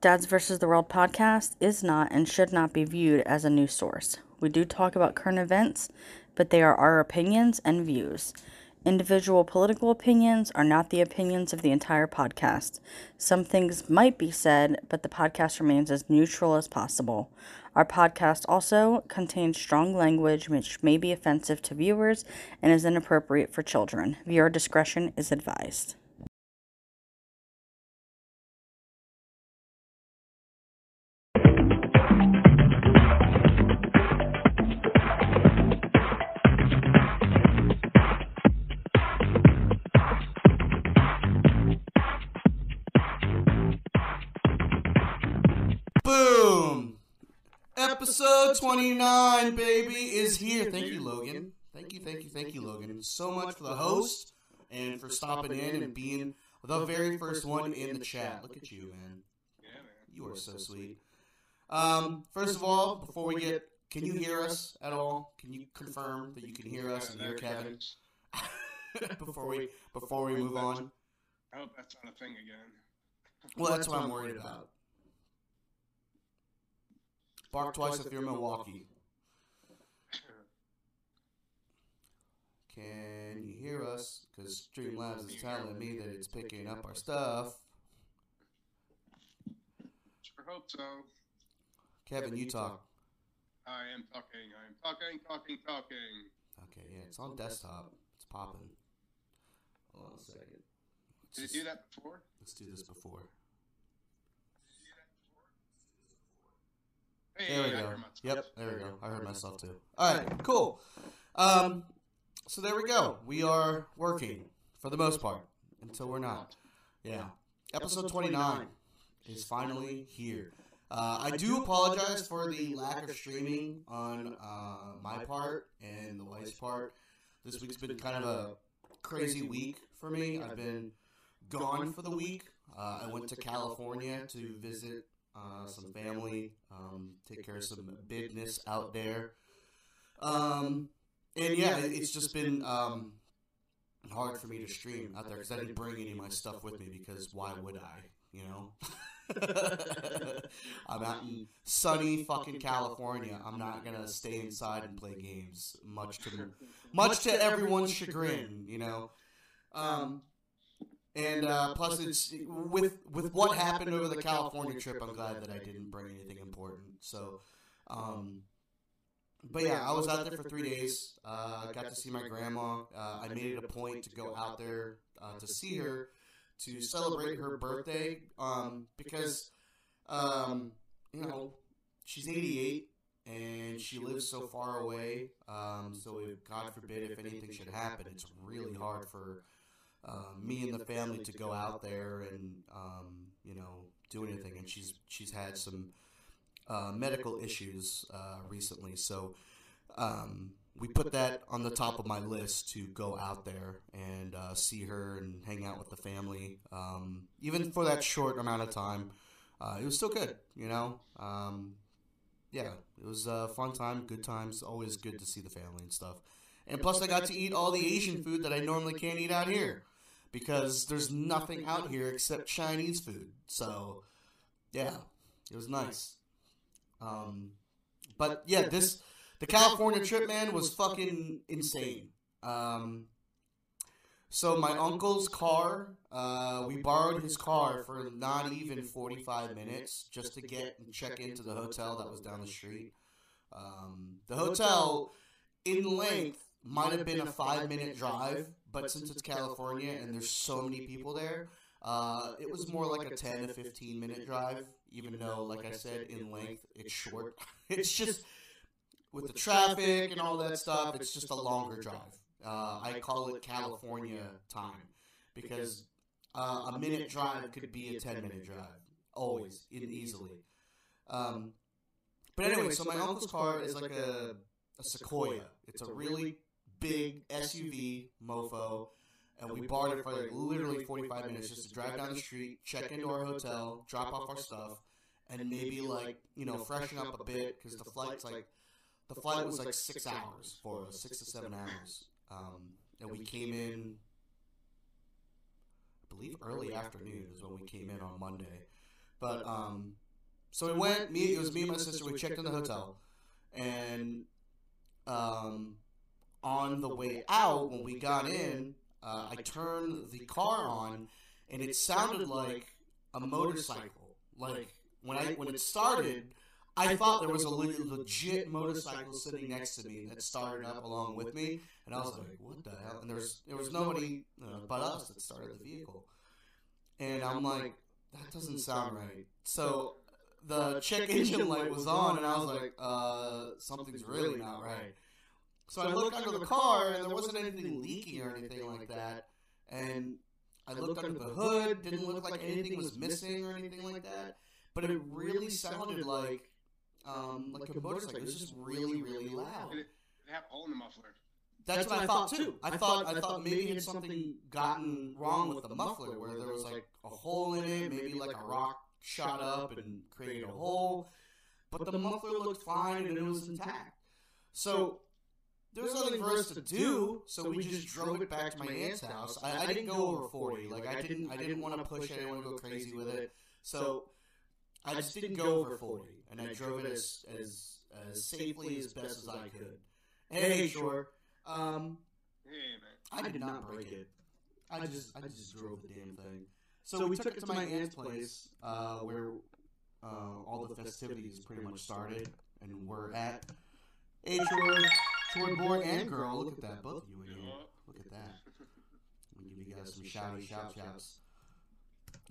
Dads vs. the World podcast is not and should not be viewed as a news source. We do talk about current events, but they are our opinions and views. Individual political opinions are not the opinions of the entire podcast. Some things might be said, but the podcast remains as neutral as possible. Our podcast also contains strong language which may be offensive to viewers and is inappropriate for children. Viewer discretion is advised. Episode 29, baby, is here. Thank you, Logan. Thank you, thank you, thank you, Logan. So much for the host and for stopping in and being the very first one in the chat. Look at you, man. Yeah, man. You are so sweet. Um, first of all, before we get, can you hear us at all? Can you confirm that you can hear us and hear Kevin before we before we move on? I hope that's not a thing again. Well, that's what I'm worried about. Bark twice if you're in Milwaukee. Can you hear us? Because Streamlabs is telling me that it's picking up our stuff. Sure hope so. Kevin, you talk. I am talking. I am talking, talking, talking. Okay, yeah, it's on desktop. It's popping. Hold on a second. Did Let's, it do that before? let's do this before. Hey, There we go. Yep, there we go. I heard myself too. All right, cool. Um, so there we go. We are working for the most part until we're not. Yeah. Episode 29 is finally here. Uh, I do apologize for the lack of streaming on uh, my part and the wife's part. This week's been kind of a crazy week for me. I've been gone for the week. Uh, I went to California to visit uh, some family, um, take care of some business out there. Um, and yeah, it's just been um, hard for me to stream out there because I didn't bring any of my stuff with me because why would I? You know, I'm out in sunny fucking California. I'm not gonna stay inside and play games, much to much to everyone's chagrin. You know. Um, and uh, plus, it's with with what happened over the California trip. I'm glad that I didn't bring anything important. So, um, but yeah, I was out there for three days. Uh, got to see my grandma. Uh, I made it a point to go out there uh, to see her to celebrate her birthday um, because um, you know she's 88 and she lives so far away. Um, so, if, God forbid, if anything should happen, it's really hard for uh, me and the family to go out there and um, you know do anything. And she's she's had some uh, medical issues uh, recently, so um, we put that on the top of my list to go out there and uh, see her and hang out with the family. Um, even for that short amount of time, uh, it was still good. You know, um, yeah, it was a fun time, good times. Always good to see the family and stuff. And plus, I got to eat all the Asian food that I normally can't eat out here because there's nothing out here except Chinese food. So, yeah, it was nice. Um, but yeah, this the California trip, man, was fucking insane. Um, so my uncle's car, uh, we borrowed his car for not even 45 minutes just to get and check into the hotel that was down the street. Um, the hotel, in length, might have been a five minute drive, but since it's California and there's so many people there, uh, it was more like a 10 to 15 minute drive, even though, like I said, in length, it's short. it's just, with the traffic and all that stuff, it's just a longer drive. Uh, I call it California time because uh, a minute drive could be a 10 minute drive, always, in easily. Um, but anyway, so my uncle's car is like a, a Sequoia. It's a really big SUV mofo, and we borrowed it for like literally 45 minutes just to drive down the street, check into our hotel, drop off our stuff, and maybe like you know freshen up a bit because the flight's like the flight was like six hours for us, six to seven hours, um, and we came in. I believe early afternoon is when we came in on Monday. But um, so we went. Me, it was me and my sister. We checked in the hotel, and um, on the way out when we got in, uh, I turned the car on, and it sounded like a motorcycle. Like when I when it started. I thought there was a legit motorcycle sitting next to me that started up along with me, and I was like, "What the hell?" And there was there was nobody uh, but us that started the vehicle, and I'm like, "That doesn't sound right." So the check engine light was on, and I was like, "Uh, something's really not right." So I looked under the car, and there wasn't anything leaking or anything like that, and I looked under the hood, didn't look like anything was missing or anything like that, but it really sounded like um, like a motorcycle. It was just really, really loud. Did it, did it have a hole in the muffler? That's what I thought too. I thought I thought maybe had something gotten wrong with the muffler, where there was like a hole in it, maybe like a rock shot up and created a hole. But the muffler looked fine and it was intact. So there was nothing for us to do, so we just drove it back to my aunt's house. I, I didn't go over forty. Like I didn't I didn't want to push anyone to go crazy with it. So I just didn't go over forty, and I drove it as as as safely as best as I could. Hey, sure. Um, Hey, man. I did not break it. I just I just drove the damn thing. So we took it to my aunt's place, uh, where uh, all the festivities pretty much started, and we're at. Hey, Troy, Boy and girl, look at that, both of you in here. Look at that. I'm give you guys some shouty shout shouts.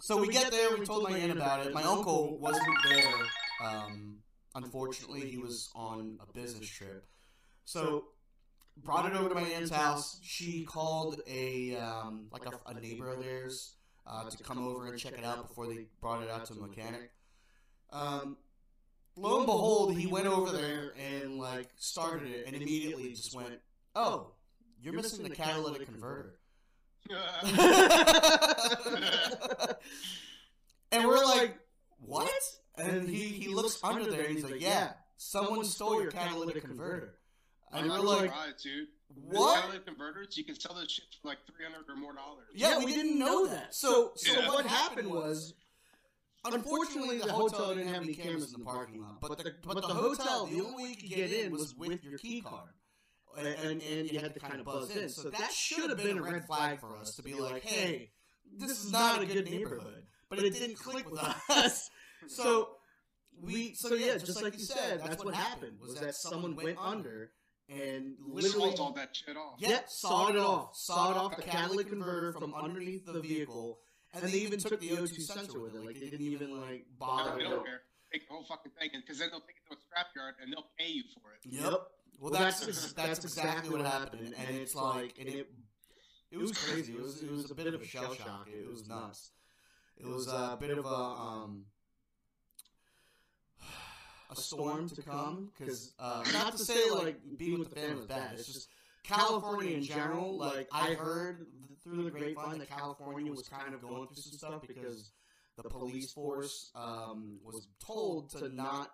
So we get there, we told my aunt about it. My uncle wasn't there. Um, unfortunately, he was on a business trip. So brought it over to my aunt's house. She called a um, like a, a neighbor of theirs uh, to come over and check it out before they brought it out to a mechanic. Um, lo and behold, he went over there and like started it, and immediately just went, oh, "Oh, you're missing the catalytic converter." and we're like, "What?" And he he looks under there and he's like, "Yeah, someone stole your catalytic converter." And we're like, dude. "What?" Catalytic converters, you can sell those shit for like three hundred or more dollars. Yeah, we didn't know that. So, so what happened was, unfortunately, the hotel didn't have any cameras in the parking lot. But the but the hotel, the only way you could get in was with your key card, and and, and you had to kind of buzz in. So that should have been a red flag for us to be like, hey, this is not a good neighborhood. But it didn't click with us. So we, so yeah, just like you said, that's what happened. Was that someone went under and literally Sawed all that shit off. Yep, sawed it off. Sawed off the catalytic converter from underneath the vehicle, and they even took the O2 sensor with it. Like they didn't even like No, bother. they don't care. Take the whole fucking thing, because then they'll take it to a scrapyard and they'll pay you for it. Yep. Well, that's that's exactly what happened, and it's like, and it it was crazy. It was it was a bit of a shell shock. It was nuts. It was a bit of a um a storm to come because uh, not to say like being with the family was bad. It's just California in general. Like I heard through the grapevine that California was kind of going through some stuff because the police force um, was told to not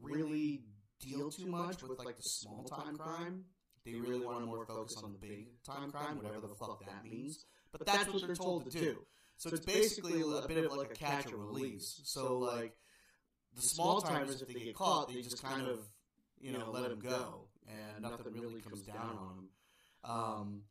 really deal too much with like the small time crime. They really want to more focus on the big time crime, whatever the fuck that means. But that's what they're told to do. So it's basically a bit of like a catch and release. So like the small timers, if they get caught, they just kind of you know let them go, and nothing really comes down on them. Um,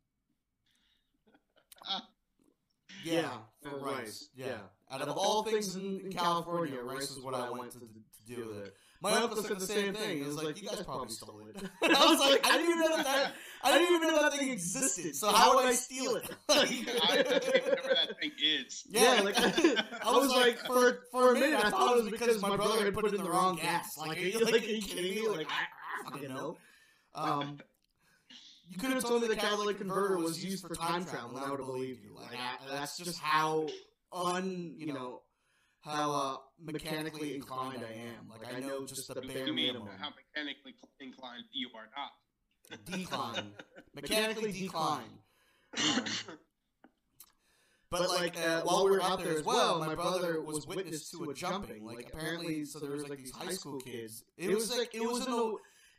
yeah, for rice. Yeah. Out of all things in, in California, rice is what I went to, to do with it. My uncle said the same thing. He was like, "You guys probably stole it." I was like, "I didn't even know that. that I didn't even know that thing existed. So how would I steal it?" I don't even know that thing is. Yeah, like I was like for for a minute I thought it was because my brother had put it in the wrong gas. Like, are you, like, are you kidding me? Like I, I fucking know. Um, you could have told me the catalytic converter was used for time travel, and I would have believed you. Like I, that's just how un you know how uh, mechanically inclined I am. Like I know just the bare You minimum. how mechanically inclined you are not. Decline, mechanically decline. But like uh, while we were out there as well, my brother was witness to a jumping. Like apparently, so there was like these high school kids. It was like it was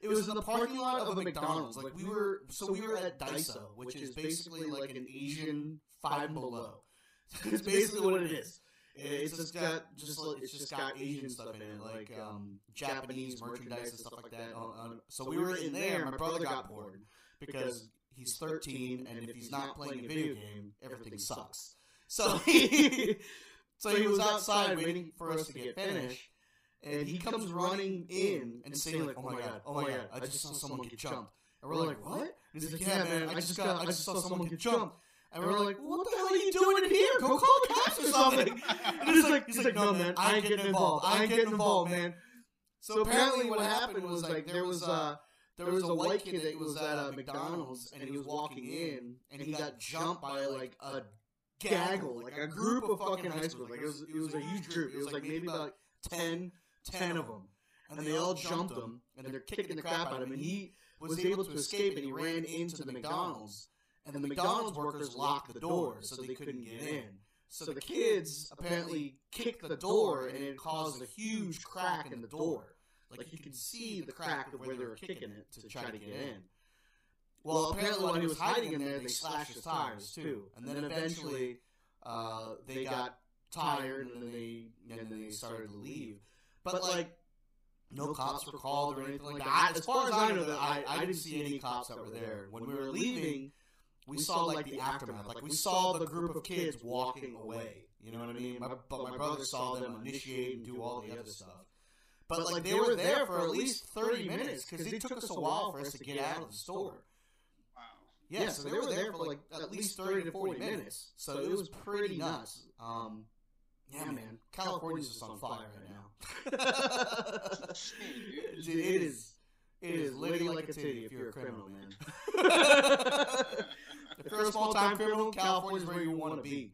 in a it was in the parking lot of a McDonald's. Like we were so we were at Daiso, which is basically like an Asian five below. it's basically what it is. It's just got just it's just got Asian stuff in it, like um, Japanese merchandise and stuff like that. On, so we were in there. My brother got bored because he's 13, and if he's not playing a video game, everything sucks. So he, so he was outside waiting for us to get finished, and he comes running in and saying like, "Oh my god, oh my god, I just saw someone get jumped." And we're like, "What?" And he's like, "Yeah, man, I just got, I just saw someone get jumped." And we're like, "What the hell are you doing in here? Go call the cops or something." And he's like, he's like, "No, man, I ain't getting involved. I ain't getting involved, man." So apparently, what happened was like there was uh there was a white kid that was at a McDonald's and he was walking in and he got jumped by like a gaggle, like a group of fucking high schoolers. Like it was, it was a huge group. It was like maybe about 10, 10 of them, and they all jumped him and they're kicking the crap out of him. And he was able to escape and he ran into the McDonald's, and the McDonald's workers locked the door so they couldn't get in. So the kids apparently kicked the door and it caused a huge crack in the door. Like you could see the crack of where they were kicking it to try to get in. Well, apparently while he was hiding in there, they slashed his tires too, and then eventually uh, they got tired and then they and then they started to leave. But like, no cops were called or anything like that. As far as I know, that I, I didn't see any cops that were there. When we were leaving, we saw like the aftermath. Like we saw the group of kids walking away. You know what I mean? My, but my brother saw them initiate and do all the other stuff. But like they were there for at least thirty minutes because it took us a while for us to get out of the store. Wow. Yeah, so they were there for like at least thirty to forty minutes. So it was pretty nuts. Um, yeah, man, California's just on fire right now. Dude, it is. It is literally like a titty if you're a criminal, man. if you're a small time criminal, California's where you want to be.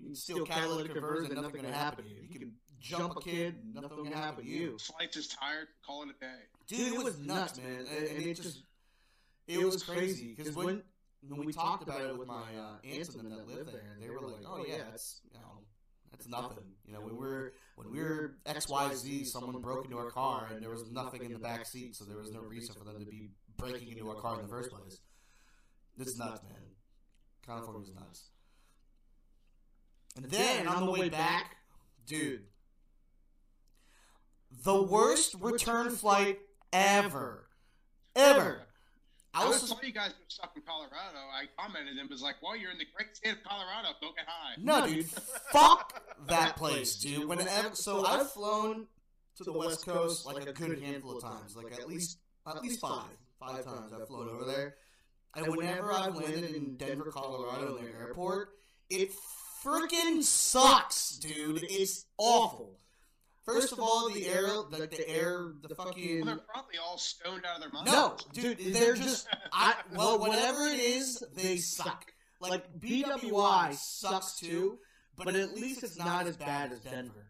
You can steal catalytic converters and nothing gonna happen to you. You can jump a kid, and nothing gonna happen to you. Slice just tired, call it a day. Dude, it was nuts, man, and, and it just it was crazy because when when we talked about it with my uh, aunts and them that lived there, they were like, "Oh yeah, it's you know, that's nothing." You know, when we were when we were X Y Z, someone broke into our car and there was nothing in the back seat, so there was no reason for them to be breaking into our car in the first place. It's nuts, man. California's nuts. And then on the way back, dude, the worst return flight ever, ever. I I was was saw you guys were stuck in Colorado. I commented and was like, "Well, you're in the great state of Colorado. Go get high." no, dude, fuck that place, dude. Whenever, so I've flown to the West Coast like a good handful of times, like at least at least five, five times I've flown over there. And whenever I've landed in Denver, Colorado, in their airport, it freaking sucks, dude. It's awful. First of all, the air, like the air, the Well, fucking they're probably all stoned out of their minds. No, dude, they're just I well, whatever it is, they suck. Like BWI sucks too, but at least it's not as bad as Denver.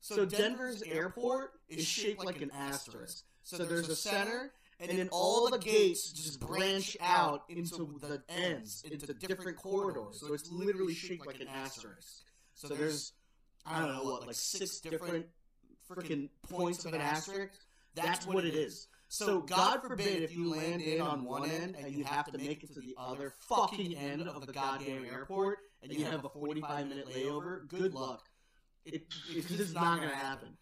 So Denver's airport is shaped like an asterisk. So there's a center, and then all the gates just branch out into the ends, into different corridors. So it's literally shaped like an asterisk. So there's I don't know what, like six different freaking points of an asterisk. That's what it is. So God forbid if you land in on one end and you have to make it to the other fucking end of the goddamn airport and you have a 45 minute layover, good luck. It, it's just not gonna happen.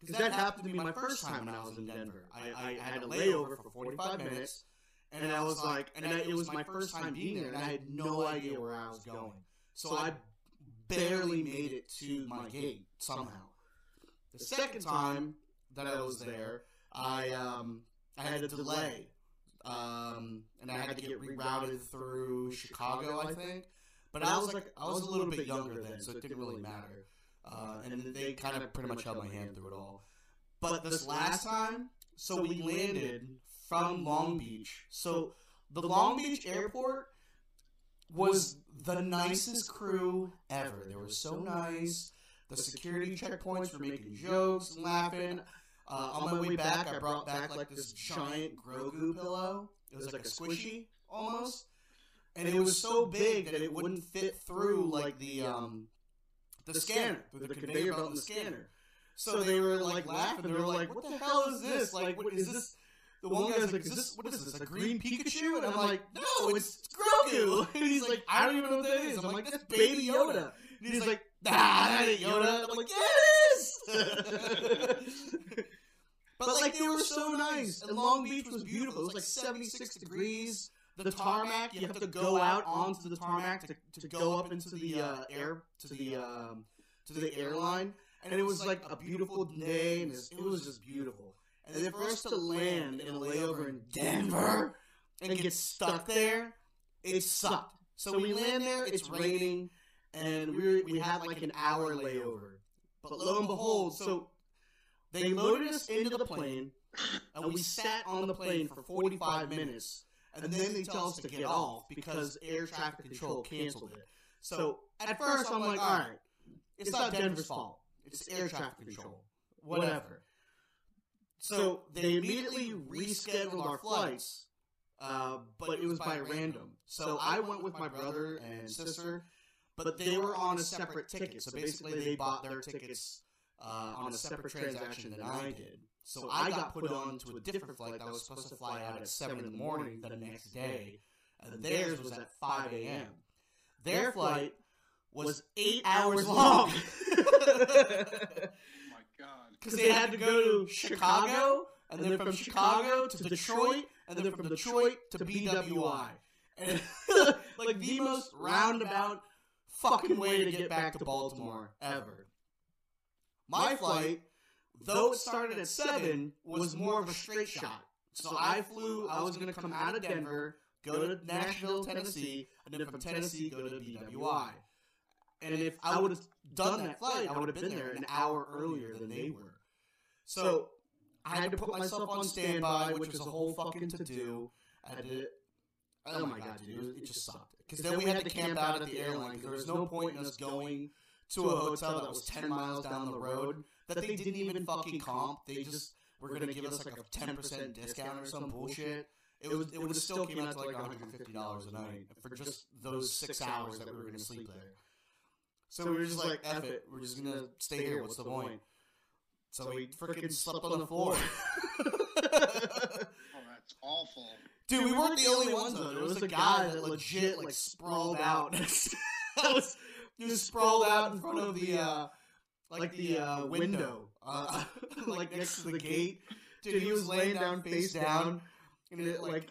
Because that happened to me my first time when I was in Denver. I, I had a layover for 45 minutes, and I was like, and I, it was my first time being there, and I had no idea where I was going. So I barely made it to my gate somehow. The second time that I was there, I um I had a delay, um, and I had to get rerouted through Chicago, I think. But I was like, I was a little bit younger then, so it didn't really matter. Uh, and they kind of pretty much held my hand through it all. But this last time, so we landed from Long Beach. So the Long Beach airport was the nicest crew ever. They were so nice. The security checkpoints were making jokes and laughing. Uh, on my way back, I brought back like this giant Grogu pillow. It was like a squishy almost, and it was so big that it wouldn't fit through like the um the scanner through the conveyor belt in the scanner. So they were like laughing. They were like, "What the hell is this? Like, what is this?" The one guy's like, "Is this what is this? A green Pikachu?" And I'm like, "No, it's Grogu." And he's like, "I don't even know what that is." I'm like, "That's Baby Yoda." And he's like, ah, that ain't Yoda. I'm like, is. but like they were so nice, and Long Beach was beautiful. It was like 76 degrees. The tarmac, you have to go out onto the tarmac to, to go up into the uh, air to the um, to the airline, and it was like a beautiful day, and it was just beautiful. And then for us to land in a layover in Denver and get stuck there, it sucked. So we land there, it's raining, and we we had like an hour layover. But lo and behold, so they loaded us into the plane, and we sat on the plane for 45 minutes, and then they tell us to get off because air traffic control canceled it. So at first I'm like, all right, it's not Denver's fault. It's air traffic control. Whatever. So they immediately rescheduled our flights, uh, but it was by random. So I went with my brother and sister, but they were on a separate ticket. So basically, they bought their tickets uh, on a separate transaction than I did. So I got put on to a different flight that was supposed to fly out at 7 in the morning the next day, and theirs was at 5 a.m. Their flight was eight hours long. Oh my god. Because they had to go to Chicago, and then from Chicago to Detroit, and then from Detroit to BWI. And like the most roundabout fucking way to get back to Baltimore ever. My flight, though it started at 7, was more of a straight shot. So I flew, I was going to come out of Denver, go to Nashville, Tennessee, and then from Tennessee go to BWI. And if I would have done that flight, I would have been there an hour earlier than they were. So I had to put myself on standby, which was a whole fucking to do. I had to. Oh, oh my god, dude, it just sucked. Because then we had to camp out at the airline. Because there was no point in us going to a hotel that was ten miles down the road that they didn't even fucking comp. They just were gonna give us like a ten percent discount or some bullshit. It was it would have still came out to like one hundred fifty dollars a night for just those six hours that we were gonna sleep there. So we were just like, F it, we're just gonna stay here, what's the point? So we freaking slept on the floor. That's awful. Dude, we weren't the only ones though. There was a guy that legit like sprawled out. that was, he was sprawled out in front of the uh, like the uh, window, uh, like next to the gate. Dude, he was laying down face down, and it like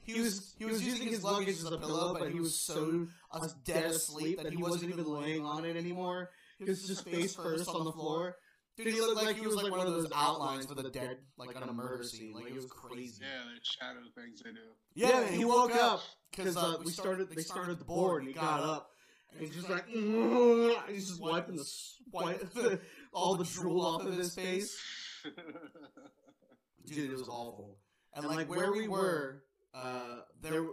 he was he was using his luggage as a pillow, but he was so uh, dead asleep that he wasn't even laying on it anymore. He was just face first on the floor. Dude, he looked like he was like one of those outlines for the dead, like on a murder scene. Like it was crazy. Yeah, the shadow things they do. Yeah, and he woke up because uh, we started. They started the board, and he got up, and he's just like, he's just wiping the s- wipe, all the drool off of his face. Dude, it was awful. And like where we were, uh, there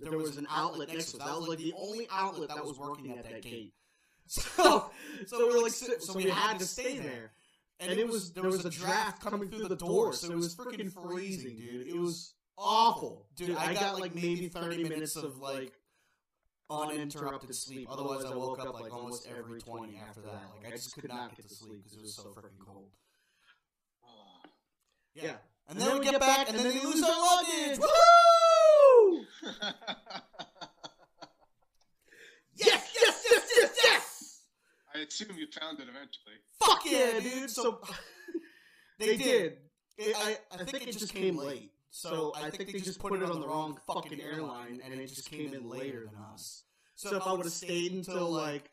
there was an outlet next to us. That was like the only outlet that was working at that gate. So, so we were like, sit- so we had to stay there. And it was there was a draft coming through the door, so it was freaking freezing, dude. It was awful, dude. I got like maybe thirty minutes of like uninterrupted sleep. Otherwise, I woke up like almost every twenty after that. Like I just could not get to sleep because it was so freaking cold. Oh. Yeah, and then we get back, and then they lose our luggage. Woo! Yes, yes. I assume you found it eventually. Fuck yeah, dude. So they did. It, I, I think it just came late. So I think they just put it on the wrong fucking airline, and it just came in later than us. So if I would have stayed until like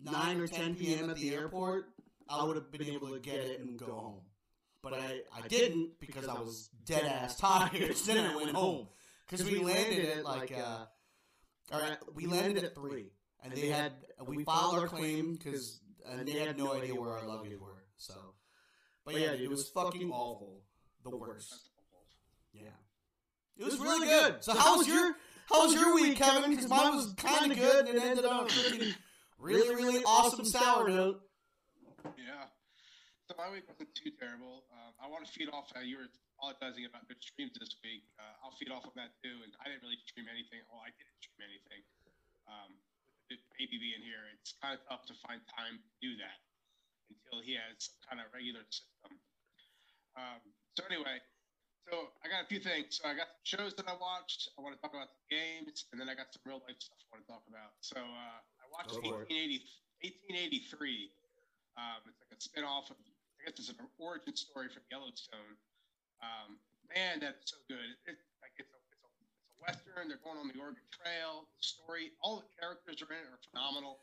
nine or ten p.m. at the airport, I would have been able to get it and go home. But I, I didn't because I was dead ass tired. then I went home because we landed at like uh, or at, we landed at three, and they had we filed our claim because and they had no idea where our luggage were. So, but yeah, dude, it was fucking awful, the worst. That's. Yeah, it was really good. So how was your how was your week, Kevin? Because mine was kind of good and it ended on a freaking really really awesome sour note. Yeah. So my week wasn't too terrible. Um, I want to feed off. how you were apologizing about good streams this week. Uh, I'll feed off of that too. And I didn't really stream anything. Well, I didn't stream anything. Um, with the baby being here, it's kind of tough to find time to do that until he has some kind of regular system. Um, so anyway, so I got a few things. So I got shows that I watched. I want to talk about the games, and then I got some real life stuff I want to talk about. So uh, I watched it. 1880, 1883. Um, it's like a spin-off of, I guess it's an origin story from Yellowstone. Um, man, that's so good. It, like it's a, it's a western. They're going on the Oregon Trail. The story, all the characters are in it are phenomenal.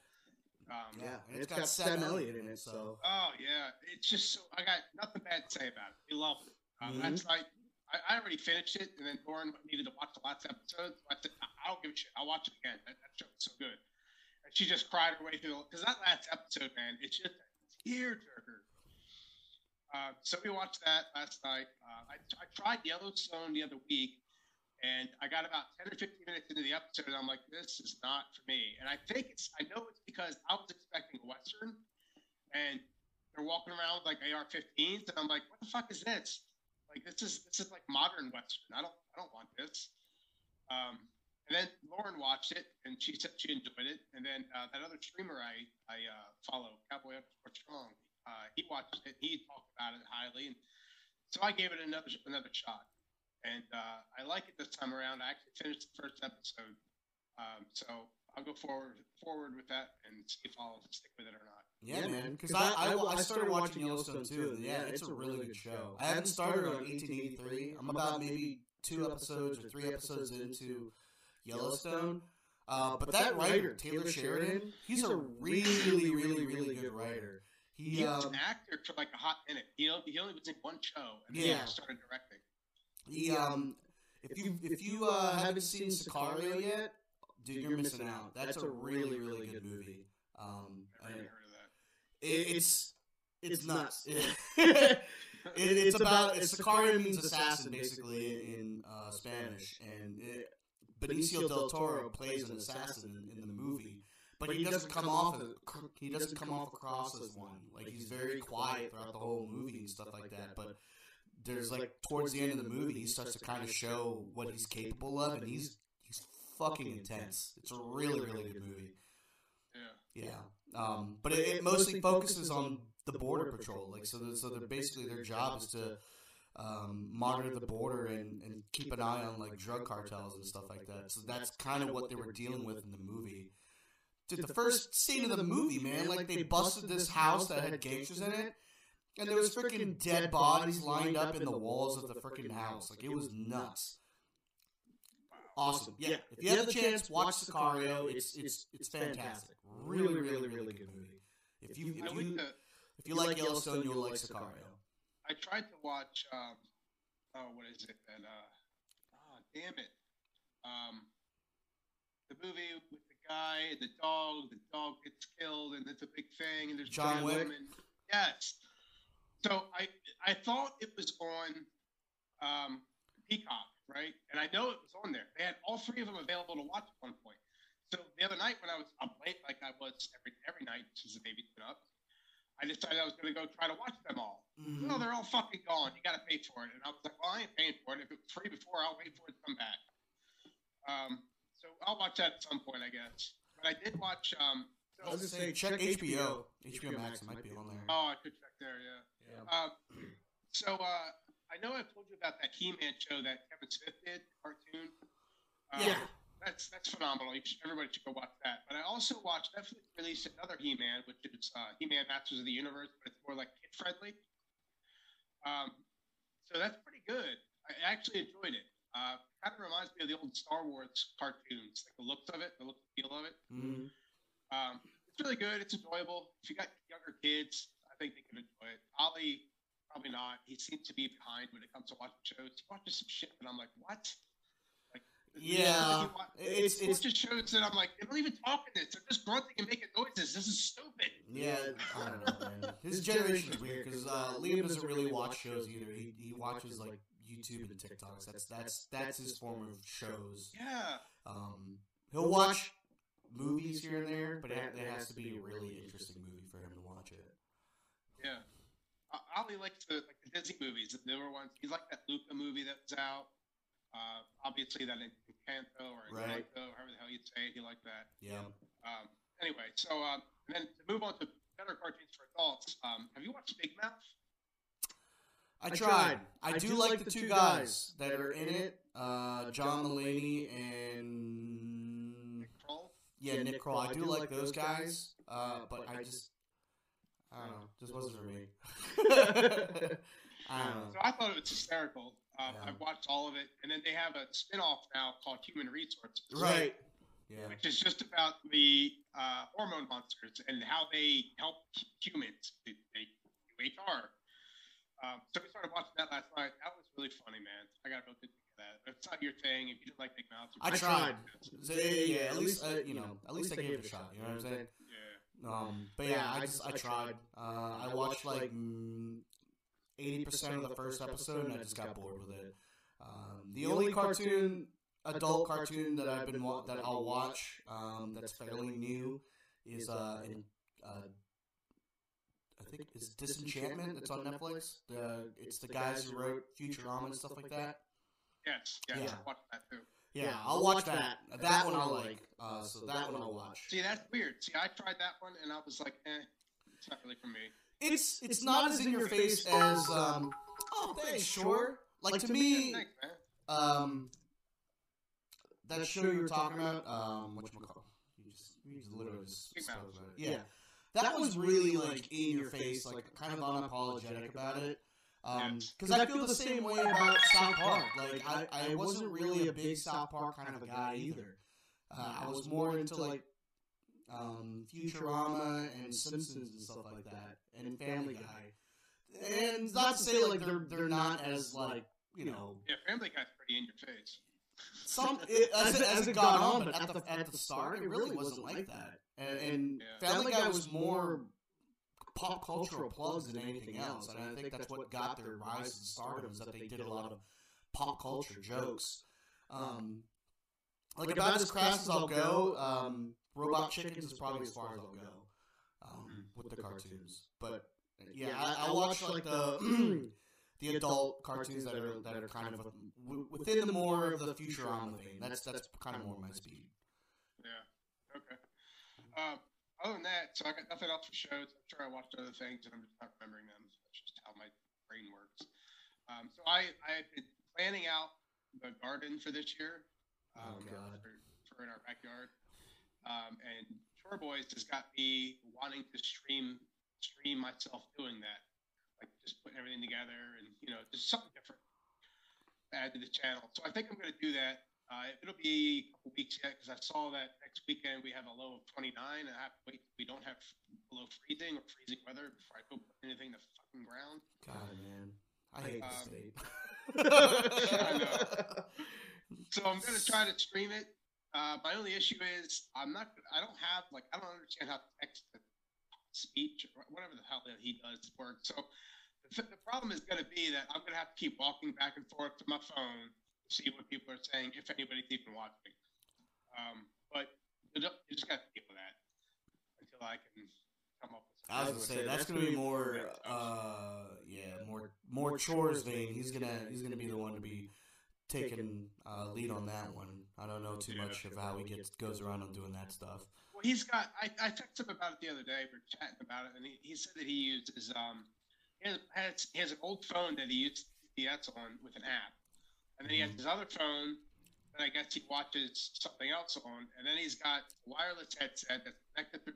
Um, Yeah, and and it's got Sam Elliott in it, so Oh yeah, it's just so I got nothing bad to say about it. We love it. Um, Mhm. That's right. I, I already finished it, and then Doran needed to watch the last episode. So I said, I I don't give a shit. I'll watch it again. That, that show is so good. And she just cried her way through because that last episode, man, it's just a tearjerker. Uh, so we watched that last night. Uh, I, I tried Yellowstone the other week, and I got about 10 or 15 minutes into the episode, and I'm like, this is not for me. And I think it's, I know it's because I was expecting a Western, and they're walking around with like AR-15s, and I'm like, what the fuck is this? Like this is this is like modern Western. I don't I don't want this. Um, and then Lauren watched it, and she said she enjoyed it. And then uh, that other streamer I I uh, follow, Cowboy Underscore Strong, uh, he watched it. He talked about it highly, and so I gave it another another shot. And uh, I like it this time around. I actually finished the first episode, um, so I'll go forward forward with that and see if I'll stick with it or not. Yeah, Yeah, man. Because I, I, I- I, I started watching Yellowstone too. and Yeah, it's, it's a really good show. I haven't started on 1883. I'm about maybe two episodes or three episodes into Yellowstone. Uh, but that writer, Taylor Sheridan, he's a really, really, really good writer. He, He was um, an actor for like a hot minute. He only, he only was in one show, and then Yeah. he started directing. He, um, if you if you uh, haven't seen Sicario yet, dude, you're missing out. That's a really, really good movie. Um, Never and even heard of that. it's it's It's nuts. nuts. it, it's about it's Sicario means assassin basically in uh, Spanish, and it, Benicio del Toro plays an assassin in, in the movie, but he doesn't come off as, he doesn't come off across as one. Like he's very quiet throughout the whole movie and stuff like that. But there's like towards the end of the movie, he starts to kind of show what he's capable of, and he's he's fucking intense. It's a really really good movie. Yeah. Yeah. Um, but it, it mostly focuses on the border patrol. Like so, the, so they're basically their job is to um, monitor the border and, and keep an eye on like drug cartels and stuff like that. So that's kind of what they were dealing with in the movie. Dude, the first scene of the movie, man, like they busted this house that had gangsters in it, and there was freaking dead bodies lined up in the walls of the freaking house. Like it was nuts. Awesome. Yeah. If you have the chance, watch Sicario. It's it's it's fantastic. Really, really, really good movie. If you if you if you like Yellowstone, you'll like Sicario. I tried to watch. Um, oh, what is it? And uh, oh, damn it. Um, the movie with the guy, and the dog. The dog gets killed, and it's a big thing. And there's John Wick? Yes. So I I thought it was on um, Peacock, right? And I know it was on there. They had all three of them available to watch at one point. So the other night when I was up late, like I was every every night since the baby's been up, I decided I was going to go try to watch them all. Mhm. No, they're all fucking gone. You got to pay for it. And I was like, well, I ain't paying for it. If it was free before, I'll wait for it to come back. Um, so I'll watch that at some point, I guess. But I did watch. Um, I was so, gonna say check check HBO. HBO. HBO Max might be on there. oh, I could check there. Yeah. Yeah. Uh, so uh, I know I've told you about that He-Man show that Kevin Smith did, cartoon. Uh, Yeah. That's that's phenomenal. You should, everybody should go watch that. But I also watched Netflix released another He-Man, which is uh, He-Man Masters of the Universe, but it's more like kid friendly. Um, so that's pretty good. I actually enjoyed it. Uh, kind of reminds me of the old Star Wars cartoons, like the looks of it, the look and feel of it. Mhm. Um, it's really good. It's enjoyable. If you got younger kids, think they can enjoy it. Ollie, probably not. He seems to be behind when it comes to watching shows. He watches some shit, and I'm like, what? Like, Yeah, he wa- it's- he it's- watches shows, and I'm like, they don't even talk in this. They're just grunting and making noises. This is stupid. Yeah, I don't know, man. His generation's weird because uh, Liam doesn't really watch shows either. He, he watches like YouTube and TikToks. That's that's that's his form of shows. Yeah. Um, he'll watch movies here and there, but it, it has to be a really interesting movie for him to watch it. Yeah. Uh, Ollie likes the like the Disney movies, the newer ones. He liked that Luca movie that was out. Uh, obviously, that Encanto or Right. Encanto, however the hell you'd say it, he liked that. Yeah. Um, anyway, so um, and then to move on to better cartoons for adults, um, have you watched Big Mouth? I I tried. tried. I do like the two guys that are in it. Uh, John Mulaney and Nick Kroll? yeah, Nick Kroll. I do like those guys, uh, but I just, I don't know, just wasn't for me. I don't know. So I thought it was hysterical. Um, Yeah. I've watched all of it, and then they have a spin-off now called Human Resources, Right. Yeah. which is just about the uh, hormone monsters and how they help humans. They, they do HR. Um, so we started watching that last night. That was really funny, man. I got a real good kick out of that. If it's not your thing, if you didn't like Big Mouth, you I I tried. tried. Yeah, yeah, at least, uh, you know, at least I gave it a shot. You know what I'm saying? Yeah. Um, but yeah, I just I tried. Uh, I watched like mm, eighty percent of the first episode, and I just got bored with it. Um, the only cartoon, adult cartoon that I've been wa- that I'll watch, um, that's fairly new, is uh, in, uh, I think it's Disenchantment. It's on Netflix. The it's the guys who wrote Futurama and stuff like that. Yes. Yes. Yeah. I watched that too. Yeah, I'll watch that. That one I'll like. Uh, so that one I'll watch. See, that's weird. See, I tried that one, and I was like, eh, it's not really for me. it's it's not as in your face as um oh thanks sure like to me Thanks, um that show you were talking about um what you you just you just literally just spoke about it. yeah that was really like in your face like kind of unapologetic about it um Yes. because I feel the same way about South Park like I I wasn't really a big South Park kind of a guy either uh, I was more into like um, Futurama and Simpsons and stuff like that, and Family Guy. And not to say like they're they're not as like you know Yeah, Family Guy's pretty in your face. some it, as, it, as it got on, but at the at the start it really wasn't like that. And, and Yeah. Family Guy was more pop cultural plugs than anything else, and I think that's what got their rise and stardom is that they did a lot of pop culture jokes. Um, like about as crass as I'll go, um, Robot Chickens is probably as far as I'll go um, with the cartoons. But yeah, I, I watch like the the adult cartoons that are that are kind of w- within the more of the Futurama vein. That's that's kind of more my speed. Yeah. Okay. Um, other than that, so I got nothing else for shows. I'm sure I watched other things, and I'm just not remembering them. That's just how my brain works. Um, so I I've been planning out the garden for this year. Oh, Um, God. For, for in our backyard. Um, and Shore Boys has got me wanting to stream stream myself doing that, like just putting everything together and you know just something different to add to the channel. So I think I'm going to do that. Uh, it'll be a couple weeks yet because I saw that next weekend we have a low of 29, and I have to wait we don't have below freezing or freezing weather before I go put anything in the fucking ground. God, man, I hate the Um, state. I know. So I'm going to try to stream it. Uh, my only issue is I'm not. I don't have like I don't understand how text to speech or whatever the hell that he does works. So the, the problem is going to be that I'm going to have to keep walking back and forth to my phone to see what people are saying, if anybody's even watching. Um, but you just got to deal with that until I can come up with. Something. I was gonna say that's gonna be more, uh, yeah, more more chores vein. He's gonna he's gonna be the one to be taking uh, lead on that one. I don't know too much of how he gets goes around on doing that stuff. Well, he's got. I, I texted him about it the other day. We are chatting about it, and he, he said that he uses um, he has, has he has an old phone that he uses GPS on with an app, and then he has his other phone and I guess he watches something else on, and then he's got wireless headset that's connected. To,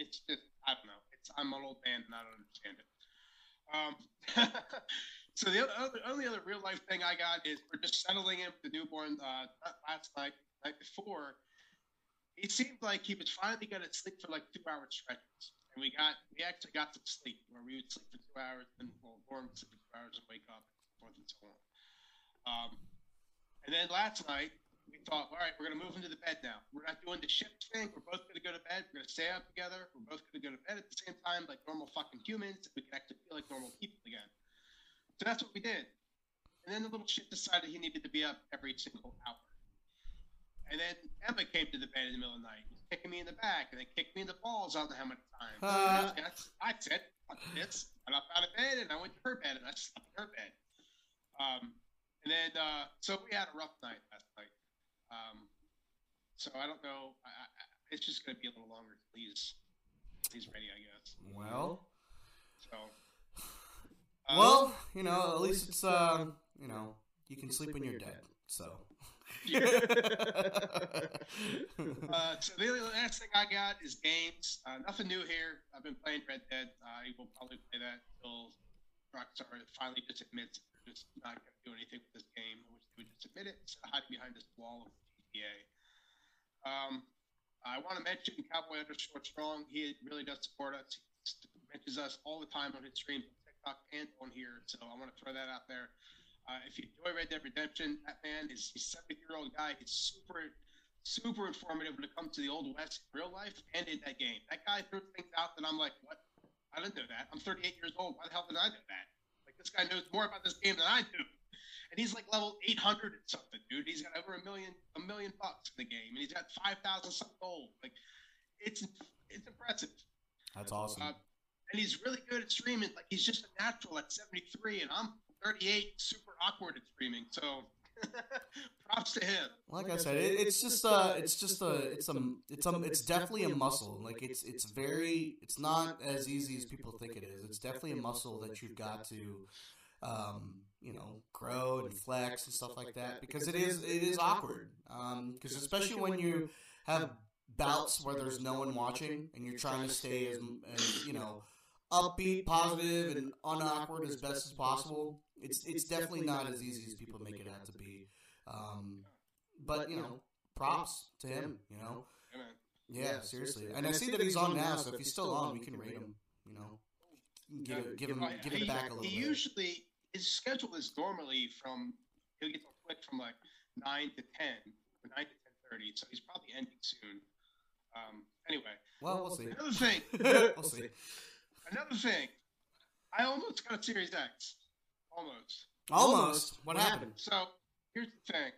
it's just I don't know. It's I'm an old man and I don't understand it. Um, so the other, only other real life thing I got is we're just settling in with the newborn uh, last night, night before it seemed like he was finally going to sleep for like two hour stretches. And we got, we actually got some sleep where we would sleep for two hours and well, would sleep for two hours and wake up and and so on. Um, and then last night we thought, all right, we're going to move into the bed now. We're not doing the shift thing. We're both going to go to bed. We're going to stay up together. We're both going to go to bed at the same time, like normal fucking humans. We can actually feel like normal people again. So that's what we did. And then the little shit decided he needed to be up every single hour. And then Emma came to the bed in the middle of the night, He's kicking me in the back, and then kicked me in the balls. I don't know how many times. Uh. And I, I said, "Fuck this!" I got out of bed, and I went to her bed, and I slept in her bed. Um, and then, uh, so we had a rough night last night. Um, so I don't know. I, I, I- it's just going to be a little longer till he's he's ready, I guess. Well, So. uh, well, you know, at least it's uh, you know, you can sleep when you're dead. So Uh, so the last thing I got is games. Uh, nothing new here. I've been playing Red Dead. I will probably play that until Rockstar finally just admits they're just not going to do anything with this game, which they would just admit it hiding behind this wall of GTA. Um, I want to mention Cowboy underscore Strong. He really does support us. He mentions us all the time on his stream, TikTok, and on here. So I want to throw that out there. Uh, if you enjoy Red Dead Redemption, that man is a 70 year old guy. He's super, super informative when it comes to the old west in real life and in that game. That guy threw things out that I'm like, what? I didn't know that. I'm 38 years old. Why the hell did I know that? Like this guy knows more about this game than I do. And he's like level 800 and something, dude. He's got over a million, a million bucks in the game, and he's got 5,000 something gold. Like, it's it's impressive. That's awesome. Uh, and he's really good at streaming. Like he's just a natural at 73, and I'm 38, super awkward at streaming. So props to him. like I said, it, it's just uh, uh it's just a, uh, uh, it's a, um, it's a, um, it's definitely a muscle. Like it's, it's very, it's not as easy as people think it is. It's definitely a muscle that you've got to, um, um you know, grow and flex and stuff like that because it is, it is awkward. Um, because especially when you have bouts where there's no one watching and you're trying to stay as, as you know, upbeat, positive, and unawkward as best as possible. It's, it's definitely not as easy as people make it out to be. Um, but you know, props to him. You know, Yeah, seriously. And I see that he's on now, so if he's still on, we can raid him. You know, give it, give him, give he, it back a little He usually his schedule is normally from he'll get on Twitch from like nine to ten or nine to ten thirty, so he's probably ending soon. Um, anyway, Well, we'll see. another thing, we'll see. Another thing. I almost got a Series X, almost. Almost. What happened? So here's the thing.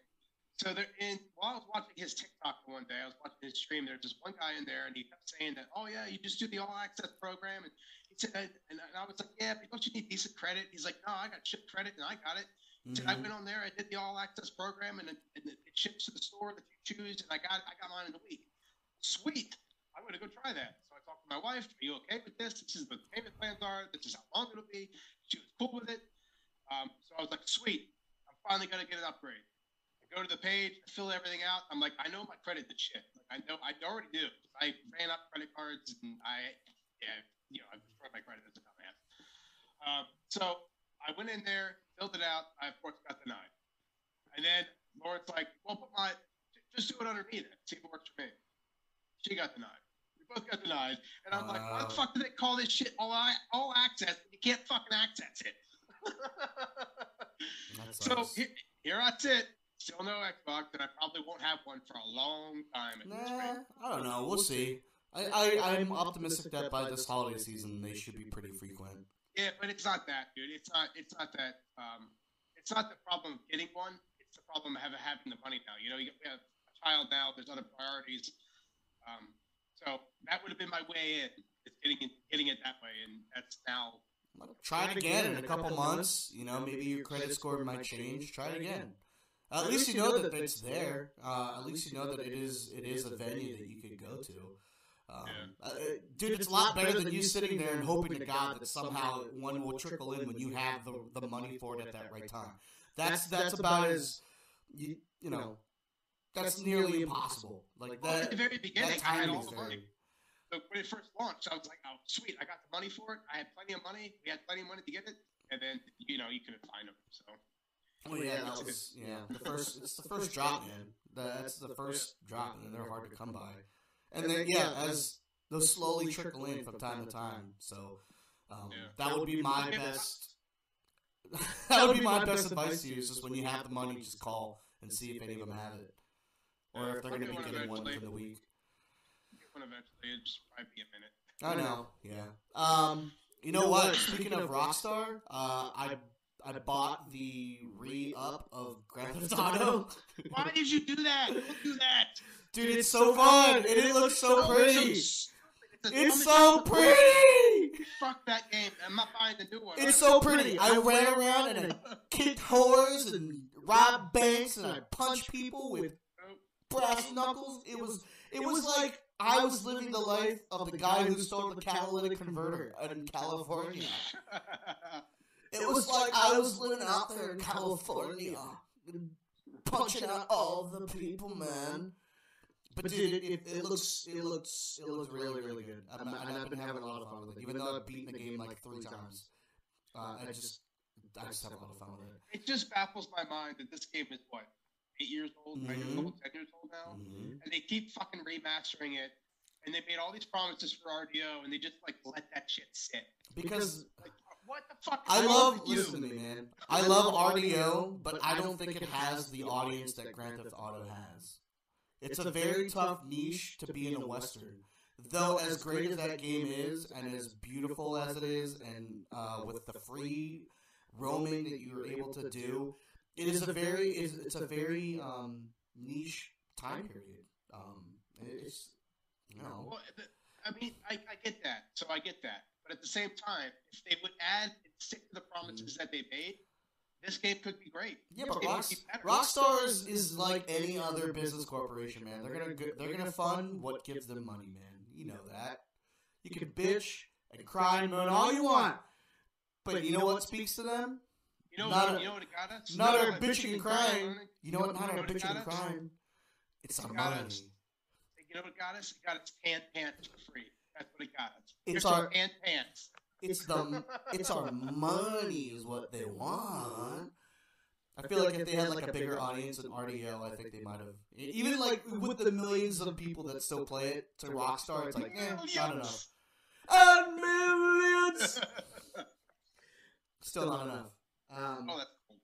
So there in while I was watching his TikTok one day, I was watching his stream. There's this one guy in there, and he kept saying that, "Oh yeah, you just do the all access program." And he said, and I was like, "Yeah, but don't you need decent credit?" He's like, "No, I got chip credit, and I got it." He said, I mm-hmm. went on there, I did the all access program, and it, and it ships to the store that you choose, and I got I got mine in a week. Sweet. I'm gonna go try that. To my wife. Are you okay with this? This is what the payment plans are. This is how long it'll be. She was cool with it. Um, so I was like, sweet. I'm finally gonna get an upgrade. I go to the page, I fill everything out. I'm like, I know my credit is shit. Like I know I already do. I ran up credit cards and I yeah, you know, I destroyed my credit as a dumbass. Um, so I went in there, filled it out. I of course got denied. And then Lauren's like, well, put my just do it under me then. See if it works for me. She got denied. We both got denied. And I'm like, why the fuck do they call this shit all I, all access? You can't fucking access it. So here, here I sit. Still no Xbox, and I probably won't have one for a long time. At Nah, rate. I don't know. We'll see. I, I, I'm optimistic that by this holiday season they should be pretty frequent. Yeah, but it's not that, dude. It's not. It's not that. Um, it's not the problem of getting one. It's the problem of having having the money now. You know, you we have a child now. There's other priorities. Um, so that would have been my way in. It's getting it, getting it that way, and that's now. Try it again in a couple months. You know, maybe your credit score might change. Try it again. At least you know that it's there. Uh, at least you know that it is it is a venue that you could go to. Um, uh, dude, it's a lot better than you sitting there and hoping to God that somehow one will trickle in when you have the, the money for it at that right time. That's that's about as you, you know that's nearly impossible. Like Well, at the very beginning, that I had all the money. So when it first launched, I was like, "Oh, sweet! I got the money for it. I had plenty of money. We had plenty of money to get it." And then, you know, you couldn't find them. So Oh yeah, that was yeah. The first, it's the first drop, man. That's the first drop, and they're hard to come by. And then yeah, as those slowly trickle in from time to time. So um, Yeah. that would be my best. that would be my best advice to you. Is just when you have the money, just call and see if any of them have it, or if they're going to be getting one within the week. one eventually. It'll just probably be a minute. I know. Yeah. Um. You know what? Speaking of Rockstar, uh, I I bought the re up of Grand Theft Auto. Why did you do that? Don't do that. Dude, it's so fun, and it looks so pretty. so stupid. It's so pretty. Fuck that game. I'm not buying the new one. It's so pretty. I ran around and I kicked whores and robbed banks and I punched people with brass knuckles. It was it was like I was living the life of the guy who stole the catalytic converter in California. It was like I was living out there in California, punching out all the people, man. But dude, it, it, it looks it looks it looks really really good. I'm, and I've been having a lot of fun with it, even though I've beaten the game like three times. Uh, I just I just have a lot of fun with it. It just baffles my mind that this game is what eight years old, nine years Mhm. old, ten years old now, Mhm. and they keep fucking remastering it. And they made all these promises for RDO, and they just like let that shit sit. Because Like, what the fuck? I love you? listen to me, man. I love RDO, but I don't think it has the audience that Grand Theft Auto has. It's a very tough niche to be in a western. Though as great as that game is, and as beautiful as it is, and uh, with the free roaming that you're able to do, it is a very it's, it's a very um, niche time period. Um, it's you know Well, I mean, I, I get that. So I get that. But at the same time, if they would add and stick to the promises that they made, this game could be great. Yeah, This but Rock, could be better. Rockstar is, is like any other business corporation, man. They're gonna go- they're gonna fund what gives them money, man. You know that. You can bitch and cry and moan all you want, but you know what speaks to them? You know, not what, a- you know what it got us? Not You know our what bitching and crying. learning? You know what? Not You our know what bitching and crying. It's our It got money. us. You know what it got us? It got us tan pants for free. That's what it got us. It's Here's our- tan pants. It's the it's our money is what they want. I feel like if they had like a bigger audience in RDO, I think they might have. Even like with the millions of people that still play it to Rockstar, it's like, eh, not enough. And millions, still not enough. Um, Oh, that's cool.